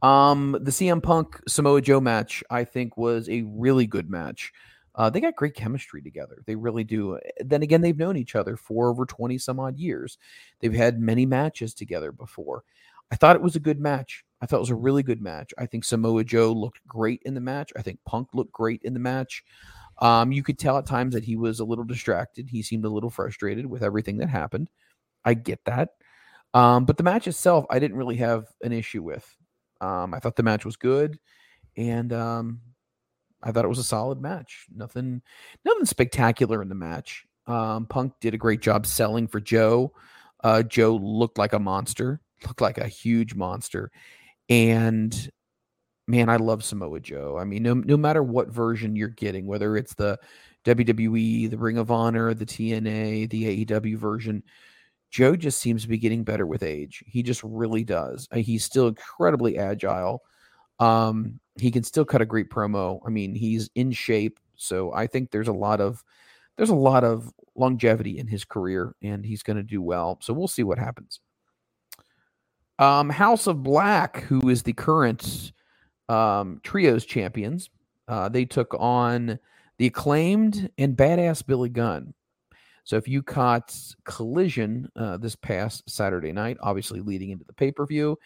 Um, the CM Punk Samoa Joe match, I think, was a really good match. Uh, they got great chemistry together. They really do. Then again, they've known each other for over 20 some odd years. They've had many matches together before. I thought it was a good match. I thought it was a really good match. I think Samoa Joe looked great in the match. I think Punk looked great in the match. Um, you could tell at times that he was a little distracted. He seemed a little frustrated with everything that happened. I get that. Um, but the match itself, I didn't really have an issue with. Um, I thought the match was good, and um, I thought it was a solid match. Nothing, nothing spectacular in the match. Um, Punk did a great job selling for Joe. Uh, Joe looked like a monster, <laughs> looked like a huge monster, and man, I love Samoa Joe. I mean, no, no matter what version you're getting, whether it's the WWE, the Ring of Honor, the TNA, the AEW version, Joe just seems to be getting better with age. He just really does. Uh, He's still incredibly agile. Um, he can still cut a great promo. I mean, he's in shape, so I think there's a lot of there's a lot of longevity in his career, and he's going to do well. So we'll see what happens. Um, House of Black, who is the current um, trios champions, uh, they took on the acclaimed and badass Billy Gunn. So if you caught Collision uh, this past Saturday night, obviously leading into the pay per view,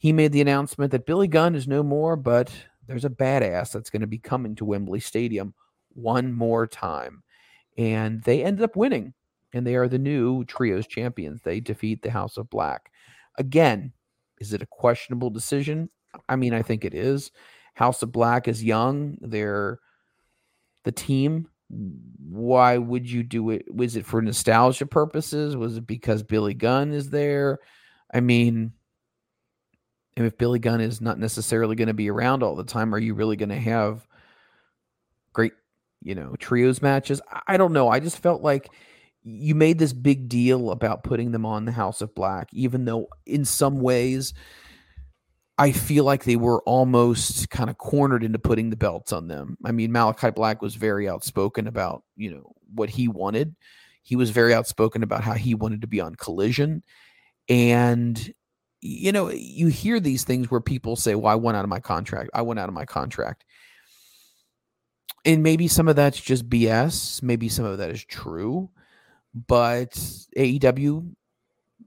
he made the announcement that Billy Gunn is no more, but there's a badass that's going to be coming to Wembley Stadium one more time. And they ended up winning, and they are the new trios champions. They defeat the House of Black. Again, is it a questionable decision? I mean, I think it is. House of Black is young. They're the team. Why would you do it? Was it for nostalgia purposes? Was it because Billy Gunn is there? I mean, and if Billy Gunn is not necessarily going to be around all the time, are you really going to have great, you know, trios matches? I- don't know. I just felt like you made this big deal about putting them on the House of Black, even though in some ways I feel like they were almost kind of cornered into putting the belts on them. I mean, Malakai Black was very outspoken about, you know, what he wanted. He was very outspoken about how he wanted to be on collision. And you know, you hear these things where people say, Well, I went out of my contract. I went out of my contract. And maybe some of that's just BS. Maybe some of that is true. But AEW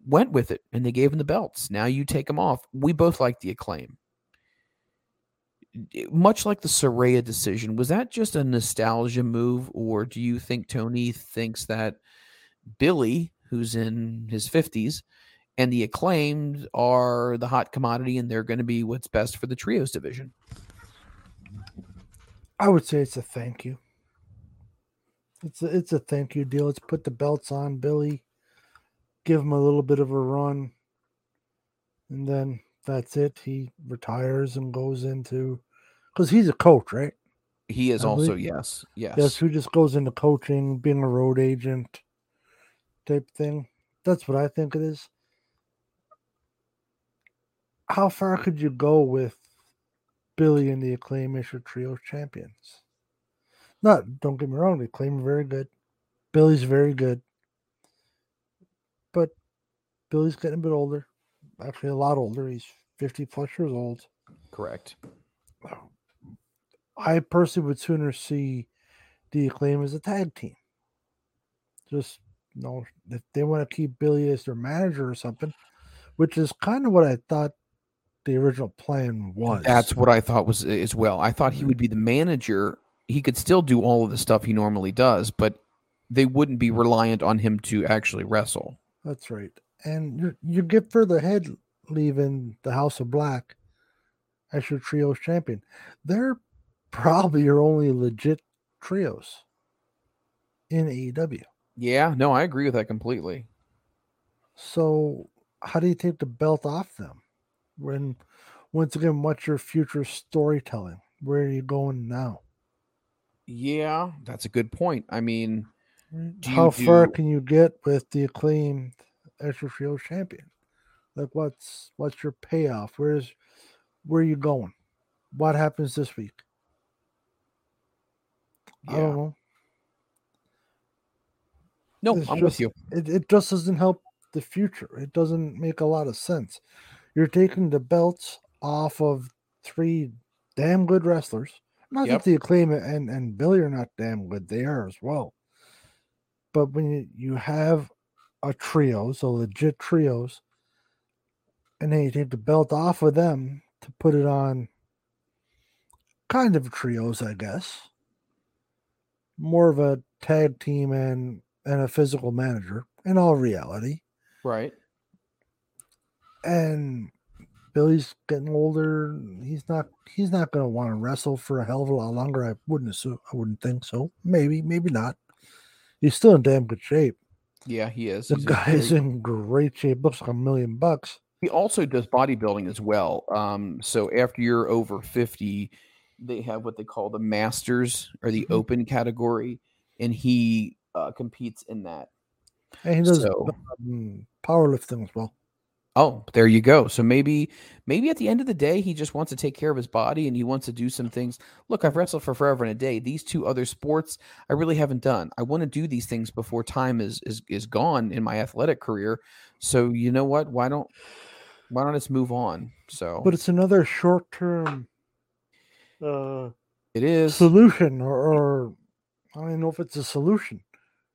went with it and they gave him the belts. Now you take them off. We both like the acclaim. Much like the Saraya decision, was that just a nostalgia move, or do you think Tony thinks that Billy, who's in his 50s, and the acclaimed are the hot commodity and they're going to be what's best for the trios division? I would say it's a thank you. It's a, it's a thank you deal. Let's put the belts on Billy, give him a little bit of a run, and then that's it. He retires and goes into because he's a coach, right? He is I also, believe- yes, yes. Yes, who just goes into coaching, being a road agent type thing. That's what I think it is. How far could you go with Billy and the Acclaim Issue Trio champions? Not, don't get me wrong, the Acclaim are very good. Billy's very good. But Billy's getting a bit older. Actually, a lot older. He's 50 plus years old. Correct. I personally would sooner see the acclaim as a tag team. Just you know, if they want to keep Billy as their manager or something, which is kind of what I thought the original plan was. That's what I thought was as well. I thought he would be the manager. He could still do all of the stuff he normally does, but they wouldn't be reliant on him to actually wrestle. That's right. And you you get further ahead leaving the House of Black as your trios champion. They're probably your only legit trios in AEW. Yeah, no, I agree with that completely. So how do you take the belt off them? When once again, what's your future storytelling? Where are you going now? Yeah, that's a good point. I mean, do How far can you get with the acclaimed extra trio champion? Like what's what's your payoff? Where's where are you going? What happens this week? I don't know. No, It's I'm just- with you. It, it just doesn't help the future. It doesn't make a lot of sense. You're taking the belts off of three damn good wrestlers. Not Yep. that the acclaim and, and Billy are not damn good, they are as well. But when you, you have a trio, so legit trios, and then you take the belt off of them to put it on kind of trios, I guess. More of a tag team and and a physical manager in all reality. Right. And Billy's getting older. He's not he's not gonna want to wrestle for a hell of a lot longer. I wouldn't assume I wouldn't think so. Maybe, maybe not. He's still in damn good shape. Yeah, he is. The He's a guy's very- in great shape. Looks like a million bucks. He also does bodybuilding as well. Um, so after you're over 50, they have what they call the masters or the Mhm. open category, and he uh, competes in that. And he does So- um, powerlifting as well. Oh, there you go. So maybe, maybe at the end of the day, he just wants to take care of his body and he wants to do some things. Look, I've wrestled for forever and a day. These two other sports, I really haven't done. I want to do these things before time is is is gone in my athletic career. So you know what? Why don't why don't just move on? So But it's another short term uh it is. solution or, or I don't even know if it's a solution.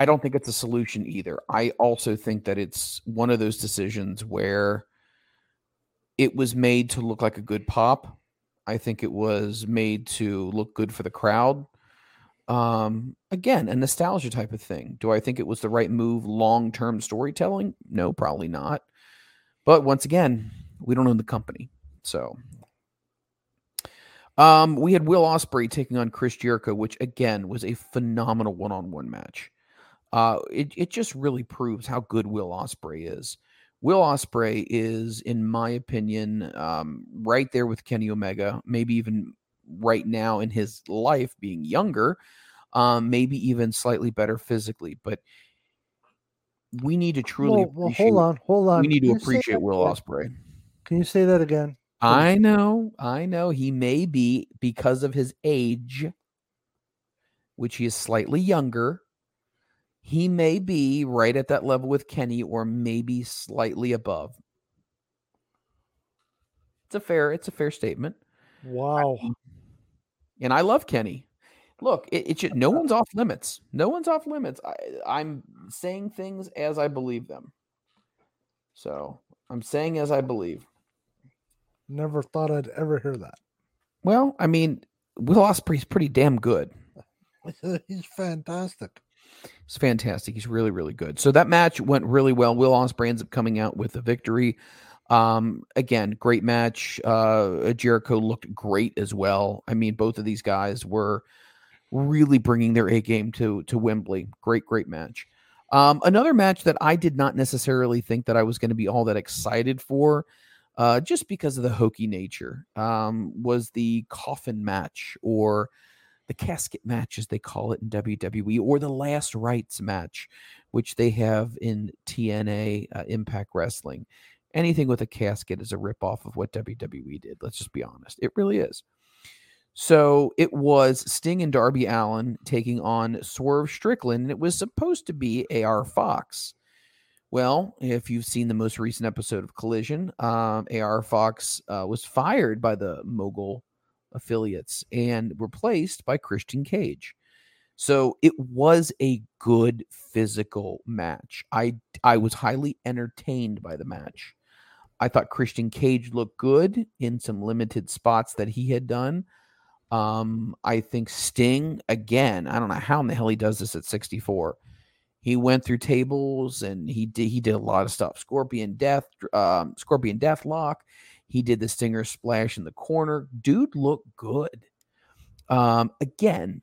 I don't think it's a solution either. I also think that it's one of those decisions where it was made to look like a good pop. I think it was made to look good for the crowd. Um, again, a nostalgia type of thing. Do I think it was the right move long term storytelling? No, probably not. But once again, we don't own the company. So um, we had Will Ospreay taking on Chris Jericho, which again was a phenomenal one on one match uh, it, it just really proves how good Will Ospreay is. Will Ospreay is, in my opinion, um, right there with Kenny Omega, maybe even right now in his life being younger, um, maybe even slightly better physically. But we need to truly Well, well, hold on, hold on. We need to Can say appreciate Will? Ospreay. Can you say that again? I know, I know. He may be because of his age, which he is slightly younger. He may be right at that level with Kenny, or maybe slightly above. It's a fair, it's a fair statement. Wow. And I love Kenny. Look, it, it should, no one's off limits. No one's off limits. I, I'm saying things as I believe them. So I'm saying as I believe. Never thought I'd ever hear that. Well, I mean, Will Ospreay's pretty damn good. <laughs> He's fantastic. It's fantastic. He's really, really good. So that match went really well. Will Ospreay ends up coming out with a victory. Um, again, great match. Uh, Jericho looked great as well. I mean, both of these guys were really bringing their A game to to Wembley. Great, great match. Um, another match that I did not necessarily think that I was going to be all that excited for, uh, just because of the hokey nature, um, was the coffin match or the casket match, as they call it in WWE, or the last rites match, which they have in TNA uh, Impact Wrestling. Anything with a casket is a ripoff of what WWE did. Let's just be honest. It really is. So it was Sting and Darby Allin taking on Swerve Strickland, and it was supposed to be AR Fox. Well, if you've seen the most recent episode of Collision, um, AR Fox uh, was fired by the Mogul affiliates and replaced by Christian Cage. So it was a good physical match. I I was highly entertained by the match. I thought Christian Cage looked good in some limited spots that he had done. Um, I think Sting again. I don't know how in the hell he does this at 64. He went through tables and he did he did a lot of stuff. Scorpion Death, um, Scorpion Deathlock. He did the Stinger splash in the corner. Dude looked good. Um, again,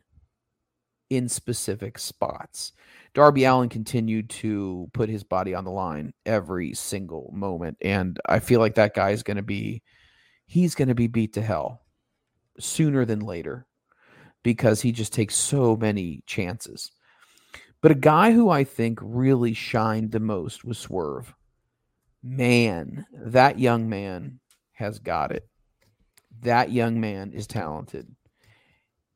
in specific spots. Darby Allin continued to put his body on the line every single moment. And I feel like that guy is going to be, he's going to be beat to hell sooner than later because he just takes so many chances. But a guy who I think really shined the most was Swerve. Man, that young man has got it. That young man is talented.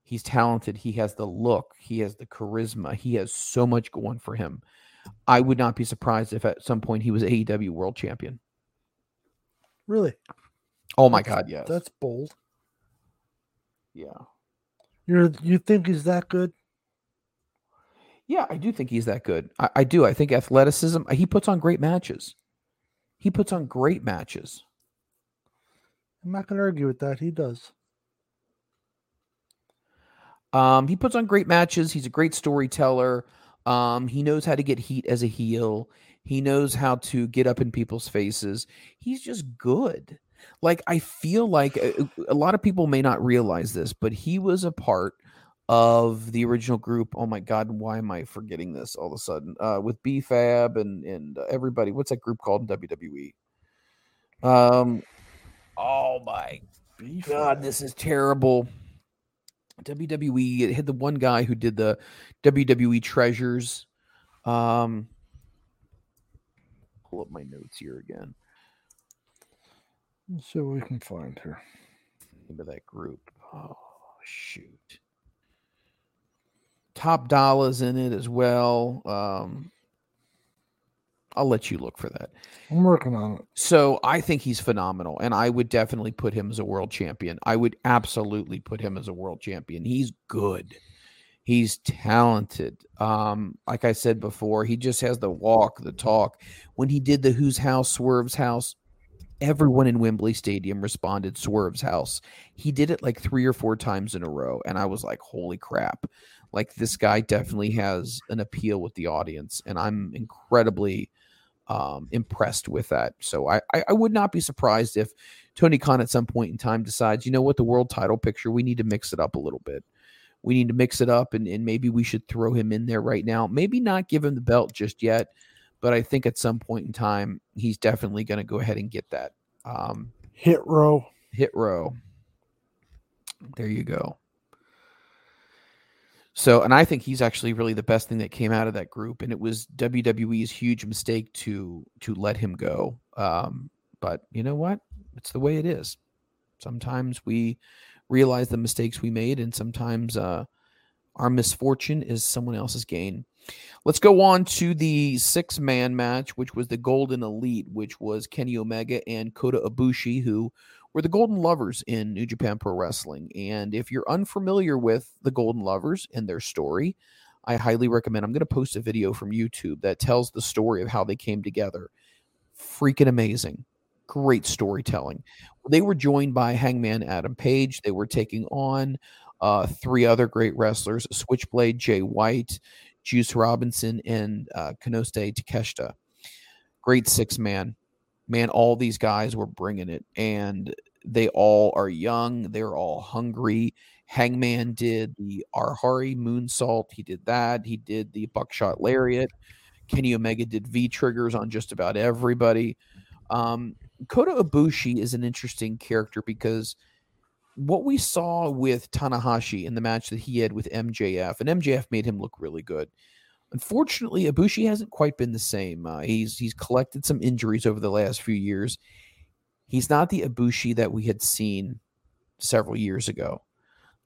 He's talented. He has the look. He has the charisma. He has so much going for him. I would not be surprised if at some point he was AEW world champion. Really? Oh my That's- God, yes. That's bold. yeah. You're you think he's that good? Yeah, I do think he's that good. I, I do. I think athleticism, he puts on great matches. He puts on great matches. I'm not gonna argue with that. He does. Um, he puts on great matches. He's a great storyteller. Um, he knows how to get heat as a heel. He knows how to get up in people's faces. He's just good. Like I feel like a, a lot of people may not realize this, but he was a part of the original group. Oh my God, why am I forgetting this all of a sudden? Uh, with BFAB and and uh, everybody. What's that group called in WWE? Um, oh my God, this is terrible. WWE it had the one guy who did the WWE treasures. Um pull up my notes here again. Let's see what we can find her. Name of that group. Oh shoot. Top Dolla's in it as well. Um I'll let you look for that. I'm working on it. So I think he's phenomenal, and I would definitely put him as a world champion. I would absolutely put him as a world champion. He's good. He's talented. Um, like I said before, he just has the walk, the talk. When he did the Whose House, Swerve's House, everyone in Wembley Stadium responded Swerve's House. He did it like three or four times in a row, and I was like, holy crap. Like this guy definitely has an appeal with the audience, and I'm incredibly um, impressed with that. So I, I I would not be surprised if Tony Khan at some point in time decides, you know what, the world title picture, we need to mix it up a little bit. We need to mix it up, and, and maybe we should throw him in there right now. Maybe not give him the belt just yet, but I think at some point in time, he's definitely going to go ahead and get that um, Hit row. hit row. There you go. So, and I think he's actually really the best thing that came out of that group, and it was WWE's huge mistake to to let him go. Um, but you know what? It's the way it is. Sometimes we realize the mistakes we made, and sometimes uh, our misfortune is someone else's gain. Let's go on to the six man match, which was the Golden Elite, which was Kenny Omega and Kota Ibushi, who were the Golden Lovers in New Japan Pro Wrestling. And if you're unfamiliar with the Golden Lovers and their story, I highly recommend. I'm going to post a video from YouTube that tells the story of how they came together. Freaking amazing. Great storytelling. They were joined by Hangman Adam Page. They were taking on uh, three other great wrestlers Switchblade Jay White, Juice Robinson, and uh, Konosuke Takeshita. Great six man. Man, all these guys were bringing it, and they all are young. They're all hungry. Hangman did the Arhari moonsault. He did that. He did the buckshot lariat. Kenny Omega did V triggers on just about everybody. Um, Kota Ibushi is an interesting character because what we saw with Tanahashi in the match that he had with MJF, and MJF made him look really good. Unfortunately, Ibushi hasn't quite been the same. Uh, he's he's collected some injuries over the last few years. He's not the Ibushi that we had seen several years ago.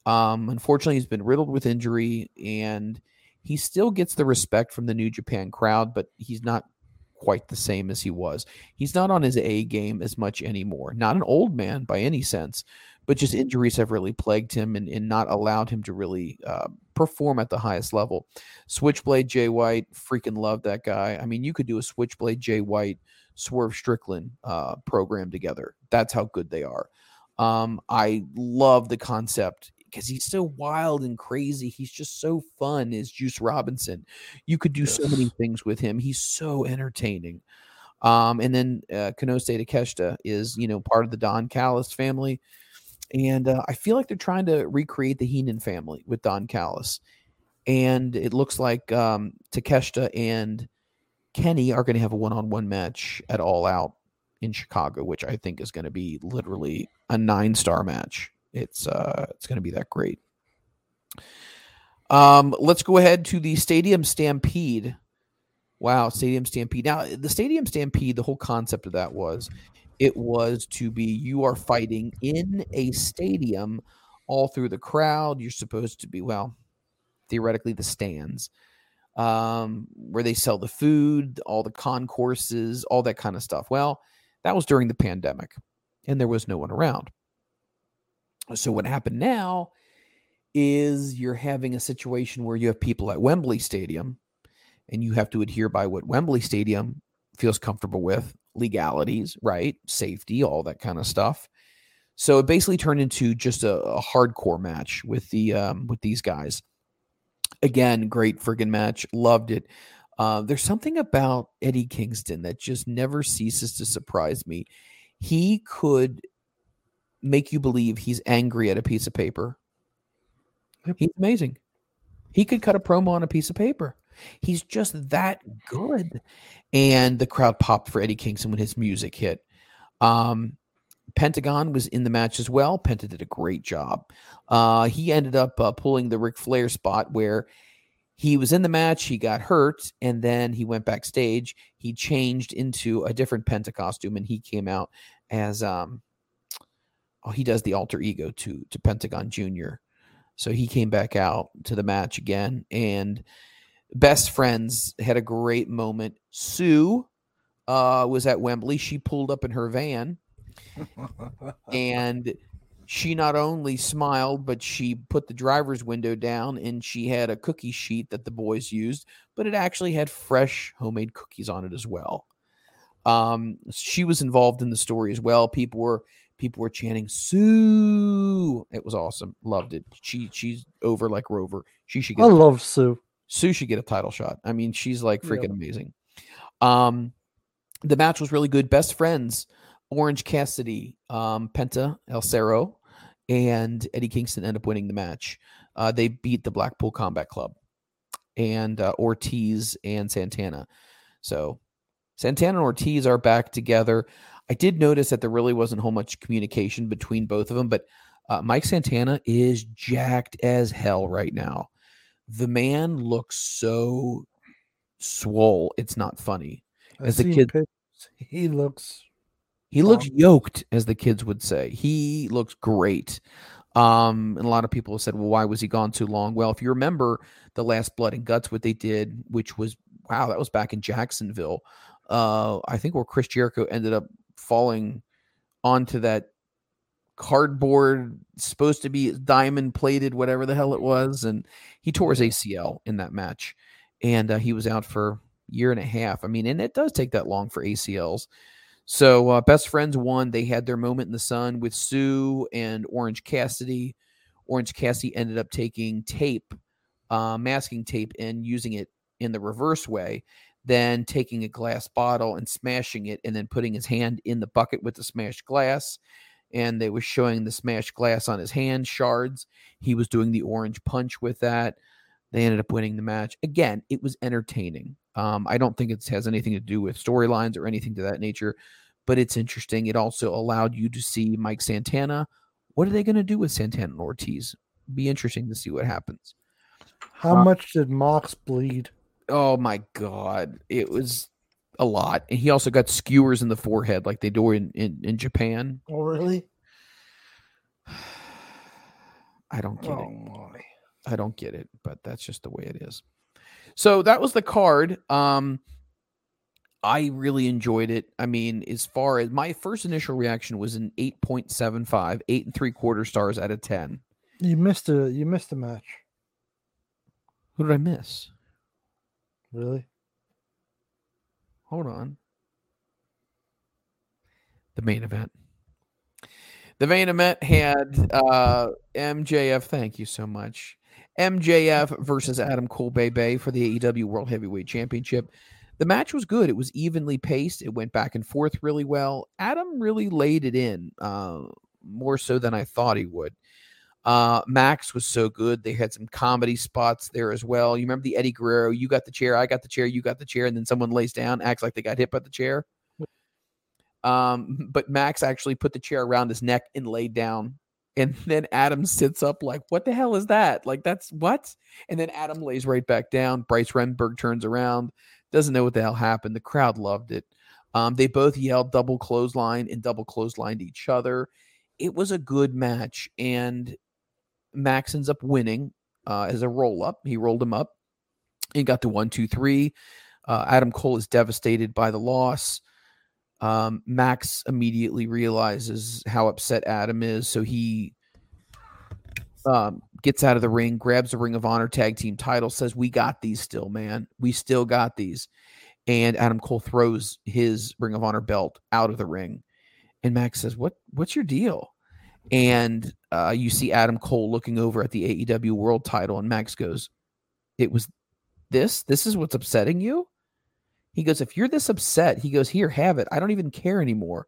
Um, unfortunately, he's been riddled with injury, and he still gets the respect from the New Japan crowd, but he's not quite the same as he was. He's not on his A game as much anymore. Not an old man by any sense, but just injuries have really plagued him and, and not allowed him to really uh, perform at the highest level. Switchblade Jay White, freaking love that guy. I mean, you could do a Switchblade Jay White, Swerve Strickland uh, program together. That's how good they are. Um, I love the concept because he's so wild and crazy. He's just so fun. Is Juice Robinson? You could do so many things with him. He's so entertaining. Um, and then uh, Konosuke Takeshita is you know part of the Don Callis family. And uh, I feel like they're trying to recreate the Heenan family with Don Callis, and it looks like um, Takeshita and Kenny are going to have a one-on-one match at All Out in Chicago, which I think is going to be literally a nine-star match. It's uh, it's going to be that great. Um, let's go ahead to the Stadium Stampede. Wow, Stadium Stampede. Now, the Stadium Stampede, the whole concept of that was it was to be you are fighting in a stadium all through the crowd. You're supposed to be, well, theoretically, the stands um, where they sell the food, all the concourses, all that kind of stuff. Well, that was during the pandemic and there was no one around. So, what happened now is you're having a situation where you have people at Wembley Stadium and you have to adhere by what Wembley Stadium feels comfortable with legalities, right? Safety, all that kind of stuff. So it basically turned into just a, a hardcore match with the um, with these guys. Again, great friggin' match. Loved it. Uh, there's something about Eddie Kingston that just never ceases to surprise me. He could make you believe he's angry at a piece of paper. He's amazing. He could cut a promo on a piece of paper. He's just that good. And the crowd popped for Eddie Kingston when his music hit. Um, Pentagon was in the match as well. Penta did a great job. Uh, he ended up uh, pulling the Ric Flair spot where he was in the match, he got hurt, and then he went backstage. He changed into a different Penta costume, and he came out as um, oh, he does the alter ego to to Pentagon Junior. So he came back out to the match again, and best friends had a great moment. Sue uh, was at Wembley. She pulled up in her van <laughs> and she not only smiled, but she put the driver's window down and she had a cookie sheet that the boys used, but it actually had fresh homemade cookies on it as well. Um, she was involved in the story as well. People were people were chanting Sue. It was awesome. Loved it. She she's over like Rover. She should get I love Sue. Sue should get a title shot. I mean, she's like freaking yep. amazing. Um, the match was really good. Best friends, Orange Cassidy, um, Penta El Zero, and Eddie Kingston end up winning the match. Uh, they beat the Blackpool Combat Club and uh, Ortiz and Santana. So Santana and Ortiz are back together. I did notice that there really wasn't whole much communication between both of them, but uh, Mike Santana is jacked as hell right now the man looks so swole. It's not funny. As the kid, pictures. <laughs> he looks. He looks yoked, as the kids would say. He looks great. Um, and a lot of people have said, well, why was he gone too long? Well, if you remember the last Blood and Guts, what they did, which was wow, that was back in Jacksonville. Uh, I think where Chris Jericho ended up falling onto that cardboard, supposed to be diamond plated, whatever the hell it was, and he tore his ACL in that match, and uh, he was out for a year and a half. I mean, and it does take that long for ACLs. So, uh, best friends won. They had their moment in the sun with Sue and Orange Cassidy. Orange Cassidy ended up taking tape, uh, masking tape, and using it in the reverse way. Then taking a glass bottle and smashing it, and then putting his hand in the bucket with the smashed glass and they were showing the smashed glass on his hand shards. He was doing the orange punch with that. They ended up winning the match. Again, it was entertaining. Um, I don't think it has anything to do with storylines or anything to that nature, but it's interesting. It also allowed you to see Mike Santana. What are they going to do with Santana and Ortiz? Be interesting to see what happens. How uh, much did Mox bleed? Oh my god, it was a lot. And he also got skewers in the forehead like they do in, in, in Japan. Oh, really? <sighs> I don't get oh, it. My. I don't get it, but that's just the way it is. So that was the card. Um, I really enjoyed it. I mean, as far as my first initial reaction was an 8.75, eight and three quarter stars out of 10. You missed a you missed a match. Who did I miss? Really? Hold on. The main event. The main event had uh, MJF. Thank you so much. MJF versus Adam Cole Bay for the AEW World Heavyweight Championship. The match was good. It was evenly paced. It went back and forth really well. Adam really laid it in. Uh, more so than I thought he would. Uh, Max was so good. They had some comedy spots there as well. You remember the Eddie Guerrero? You got the chair, I got the chair, you got the chair, and then someone lays down, acts like they got hit by the chair. Um, <laughs> but Max actually put the chair around his neck and laid down. And <laughs> then Adam sits up like, what the hell is that? Like, that's what? And then Adam lays right back down. Bryce Remsburg turns around, doesn't know what the hell happened. The crowd loved it. Um, they both yelled double clothesline and double clotheslined each other. It was a good match. And Max ends up winning uh, as a roll up. He rolled him up and got the one, two, three. Uh, Adam Cole is devastated by the loss. Um, Max immediately realizes how upset Adam is, so he um, gets out of the ring, grabs the Ring of Honor tag team title, says, "We got these still, man. We still got these." And Adam Cole throws his Ring of Honor belt out of the ring, and Max says, "What? What's your deal?" And uh, you see Adam Cole looking over at the AEW World Title, and Max goes, "It was this. This is what's upsetting you." He goes, if you're this upset, he goes, here, have it. I don't even care anymore.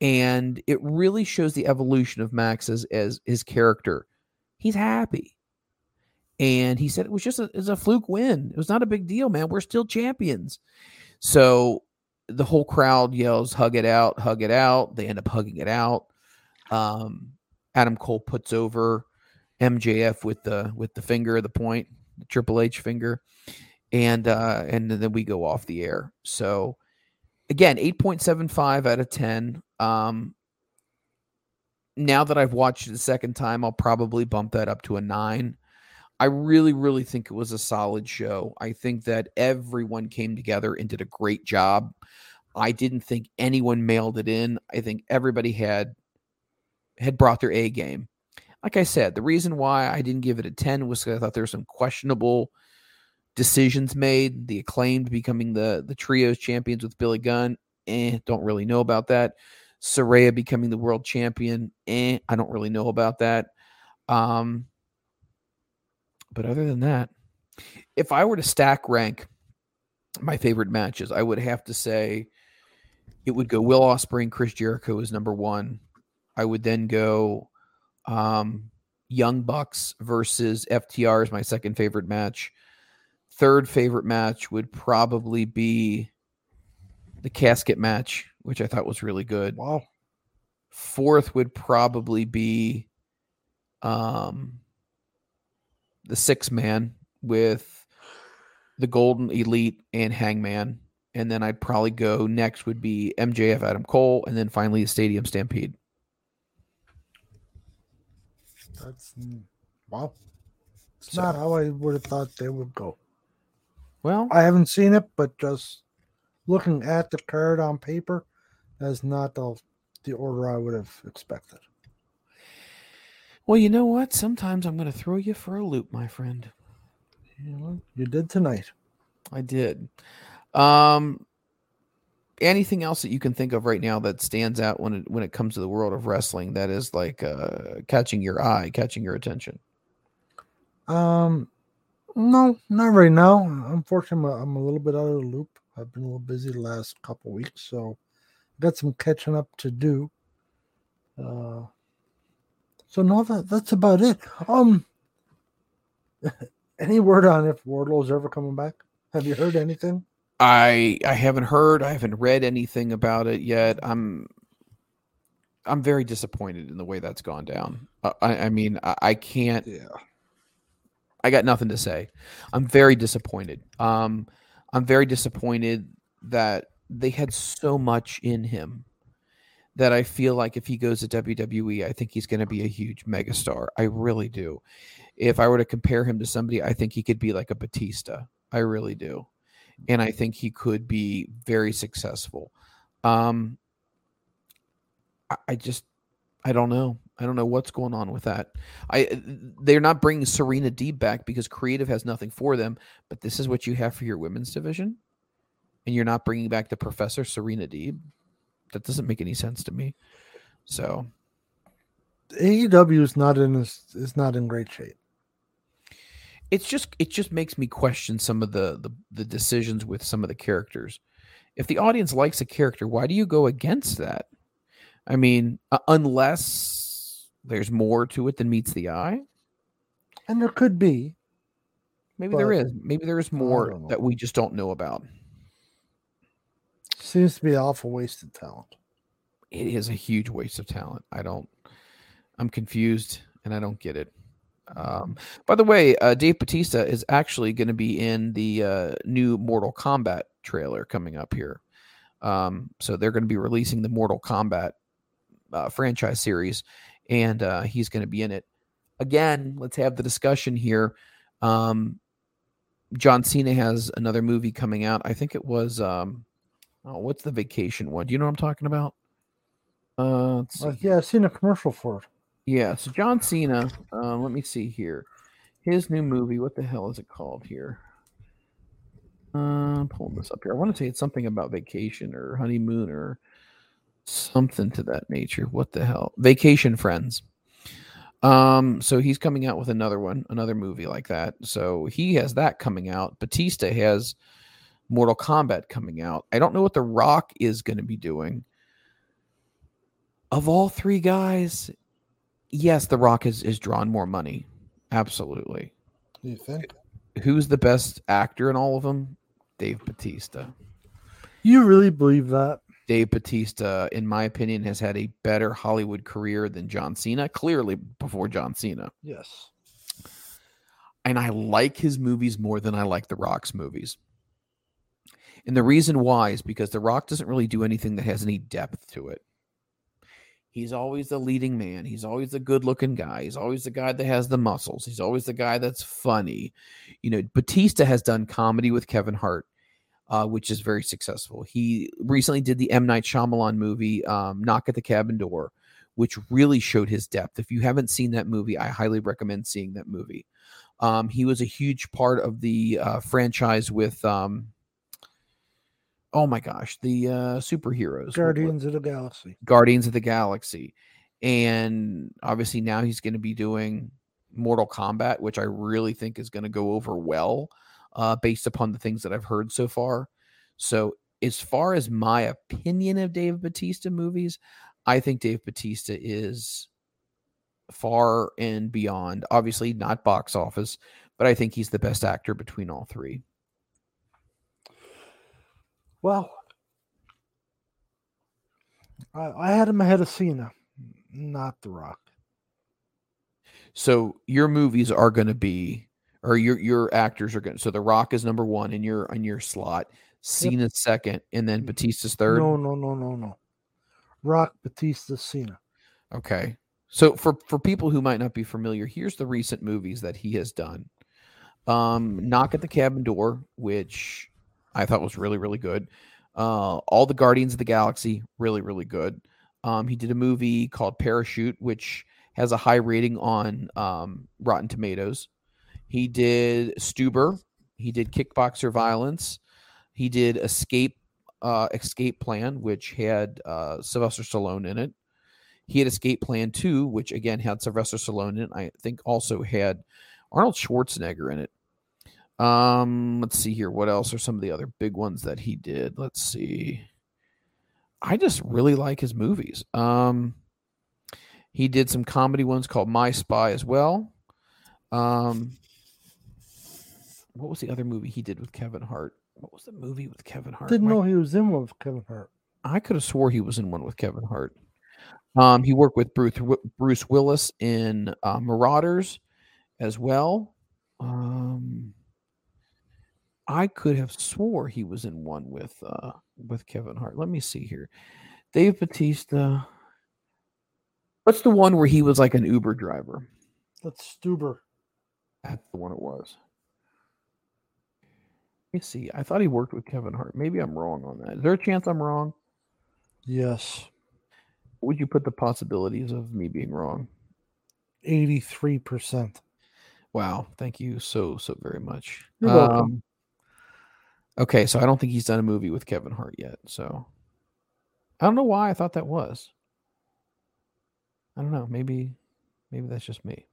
And it really shows the evolution of Max as, as his character. He's happy. And he said it was just a, it was a fluke win. It was not a big deal, man. We're still champions. So the whole crowd yells, hug it out, hug it out. They end up hugging it out. Um, Adam Cole puts over MJF with the with the finger, the point, the Triple H finger and uh, and then we go off the air. So again, eight point seven five out of ten. Um, now that I've watched it a second time, I'll probably bump that up to a nine. I really, really think it was a solid show. I think that everyone came together and did a great job. I didn't think anyone mailed it in. I think everybody had had brought their A game. Like I said, the reason why I didn't give it a 10 was because I thought there were some questionable decisions made. The acclaimed becoming the the trios champions with Billy Gunn. Eh, don't really know about that. Saraya becoming the world champion. Eh, I don't really know about that. Um, but other than that, if I were to stack rank my favorite matches, I would have to say it would go Will Ospreay and Chris Jericho as number one. I would then go um, Young Bucks versus FTR is my second favorite match. Third favorite match would probably be the casket match, which I thought was really good. Wow. Fourth would probably be um the six man with the Golden Elite and Hangman. And then I'd probably go next would be MJF Adam Cole, and then finally the Stadium Stampede. That's wow. It's so, not how I would have thought they would go. Well, I haven't seen it, but just looking at the card on paper, that's not the the order I would have expected. Well, you know what? Sometimes I'm going to throw you for a loop, my friend. You, know, you did tonight. I did. Um, anything else that you can think of right now that stands out when it when it comes to the world of wrestling that is like uh, catching your eye, catching your attention? Um, no, not right now. Unfortunately, I'm a, I'm a little bit out of the loop. I've been a little busy the last couple weeks, so got some catching up to do. Uh, so no, that that's about it. Um, <laughs> any word on if Wardlow's ever coming back? Have you heard anything? I I haven't heard. I haven't read anything about it yet. I'm I'm very disappointed in the way that's gone down. Uh, I, I mean, I, I can't. Yeah. I got nothing to say. I'm very disappointed. Um, I'm very disappointed that they had so much in him that I feel like if he goes to WWE, I think he's going to be a huge megastar. I really do. If I were to compare him to somebody, I think he could be like a Batista. I really do. And I think he could be very successful. Um, I, I just, I don't know. I don't know what's going on with that. I they're not bringing Serena Deeb back because creative has nothing for them. But this is what you have for your women's division, and you're not bringing back the Professor Serena Deeb. That doesn't make any sense to me. So AEW is not in is not in great shape. It's just it just makes me question some of the, the the decisions with some of the characters. If the audience likes a character, why do you go against that? I mean, uh, unless there's more to it than meets the eye. And there could be. Maybe there is. Maybe there is more that we just don't know about. Seems to be an awful wasted talent. It is a huge waste of talent. I don't. I'm confused and I don't get it. Um, by the way, uh, Dave Batista is actually going to be in the uh, new Mortal Kombat trailer coming up here. Um, so they're going to be releasing the Mortal Kombat uh, franchise series, and uh, he's going to be in it. Again, let's have the discussion here. Um, John Cena has another movie coming out. I think it was. Um, oh, what's the vacation one? Do you know what I'm talking about? Uh. Uh, yeah, I've seen a commercial for it. Yeah, so John Cena, um, let me see here. His new movie, what the hell is it called here? Uh, I'm pulling this up here. I want to say it's something about vacation or honeymoon or something to that nature. What the hell? Vacation Friends. Um, so he's coming out with another one, another movie like that. So he has that coming out. Batista has Mortal Kombat coming out. I don't know what The Rock is going to be doing. Of all three guys, yes, The Rock has, has drawn more money. Absolutely. You think? Who's the best actor in all of them? Dave Batista. You really believe that? Dave Batista, in my opinion, has had a better Hollywood career than John Cena, clearly before John Cena. Yes. And I like his movies more than I like The Rock's movies. And the reason why is because The Rock doesn't really do anything that has any depth to it. He's always the leading man. He's always the good looking guy. He's always the guy that has the muscles. He's always the guy that's funny. You know, Batista has done comedy with Kevin Hart, uh, which is very successful. He recently did the M. Night Shyamalan movie, um, Knock at the Cabin Door, which really showed his depth. If you haven't seen that movie, I highly recommend seeing that movie. Um, he was a huge part of the uh, franchise with, um, oh my gosh, the uh, superheroes. Guardians of the Galaxy. Guardians of the Galaxy. And obviously now he's going to be doing Mortal Kombat, which I really think is going to go over well uh, based upon the things that I've heard so far. So, as far as my opinion of Dave Batista movies, I think Dave Batista is far and beyond. Obviously, not box office, but I think he's the best actor between all three. Well, I, I had him ahead of Cena, not The Rock. So your movies are going to be, or your your actors are going. to So The Rock is number one in your in your slot, Cena's second, and then Batista's third. No, no, no, no, no. Rock, Batista, Cena. Okay. So for for people who might not be familiar, here's the recent movies that he has done. Um, Knock at the Cabin Door, which I thought was really really good. Uh, all the Guardians of the Galaxy, really really good. Um, he did a movie called Parachute, which has a high rating on um, Rotten Tomatoes. He did Stuber. He did Kickboxer Violence. He did Escape uh, Escape Plan, which had uh, Sylvester Stallone in it. He had Escape Plan 2, which again had Sylvester Stallone in it. I think also had Arnold Schwarzenegger in it. Um, let's see here. What else are some of the other big ones that he did? Let's see. I just really like his movies. Um, he did some comedy ones called My Spy as well. Um, what was the other movie he did with Kevin Hart? What was the movie with Kevin Hart? Didn't My know he was in one with Kevin Hart. I could have swore he was in one with Kevin Hart. Um, he worked with Bruce Bruce Willis in uh, Marauders as well. Um, I could have swore he was in one with uh, with Kevin Hart. Let me see here. Dave Batista. What's the one where he was like an Uber driver? That's Stuber. That's the one it was. Let me see. I thought he worked with Kevin Hart. Maybe I'm wrong on that. Is there a chance I'm wrong? Yes. What would you put the possibilities of me being wrong? 83%. Wow. Thank you so, so very much. You're welcome. Okay. So I don't think he's done a movie with Kevin Hart yet. So I don't know why I thought that was. I don't know. Maybe, maybe that's just me.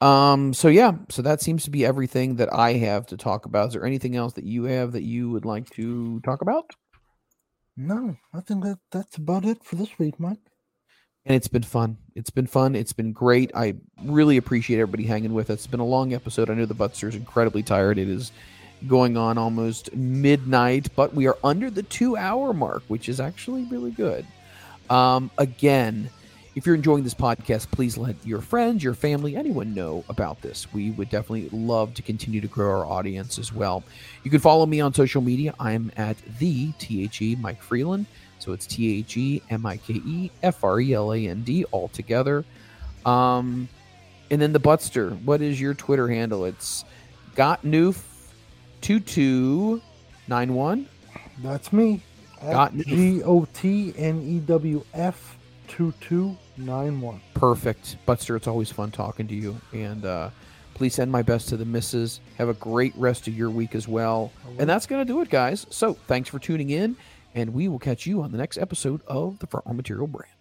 Um, so yeah, so that seems to be everything that I have to talk about. Is there anything else that you have that you would like to talk about? No, I think that that's about it for this week, Mike. And it's been fun. It's been fun. It's been great. I really appreciate everybody hanging with us. It's been a long episode. I know the Butster's incredibly tired. It is going on almost midnight, but we are under the two hour mark, which is actually really good. Um, again, if you're enjoying this podcast, please let your friends, your family, anyone know about this. We would definitely love to continue to grow our audience as well. You can follow me on social media. I'm at the THE Mike Freland. So it's T H E M I K E F R E L A N D all together. Um, and then the Butster. What is your Twitter handle? It's Gotnewf2291. That's me. Got G O T N E W F 2291. Perfect. Butster, it's always fun talking to you. And uh, please send my best to the misses. Have a great rest of your week as well. And that's going to do it, guys. So thanks for tuning in. And we will catch you on the next episode of the Front Row Material Brand.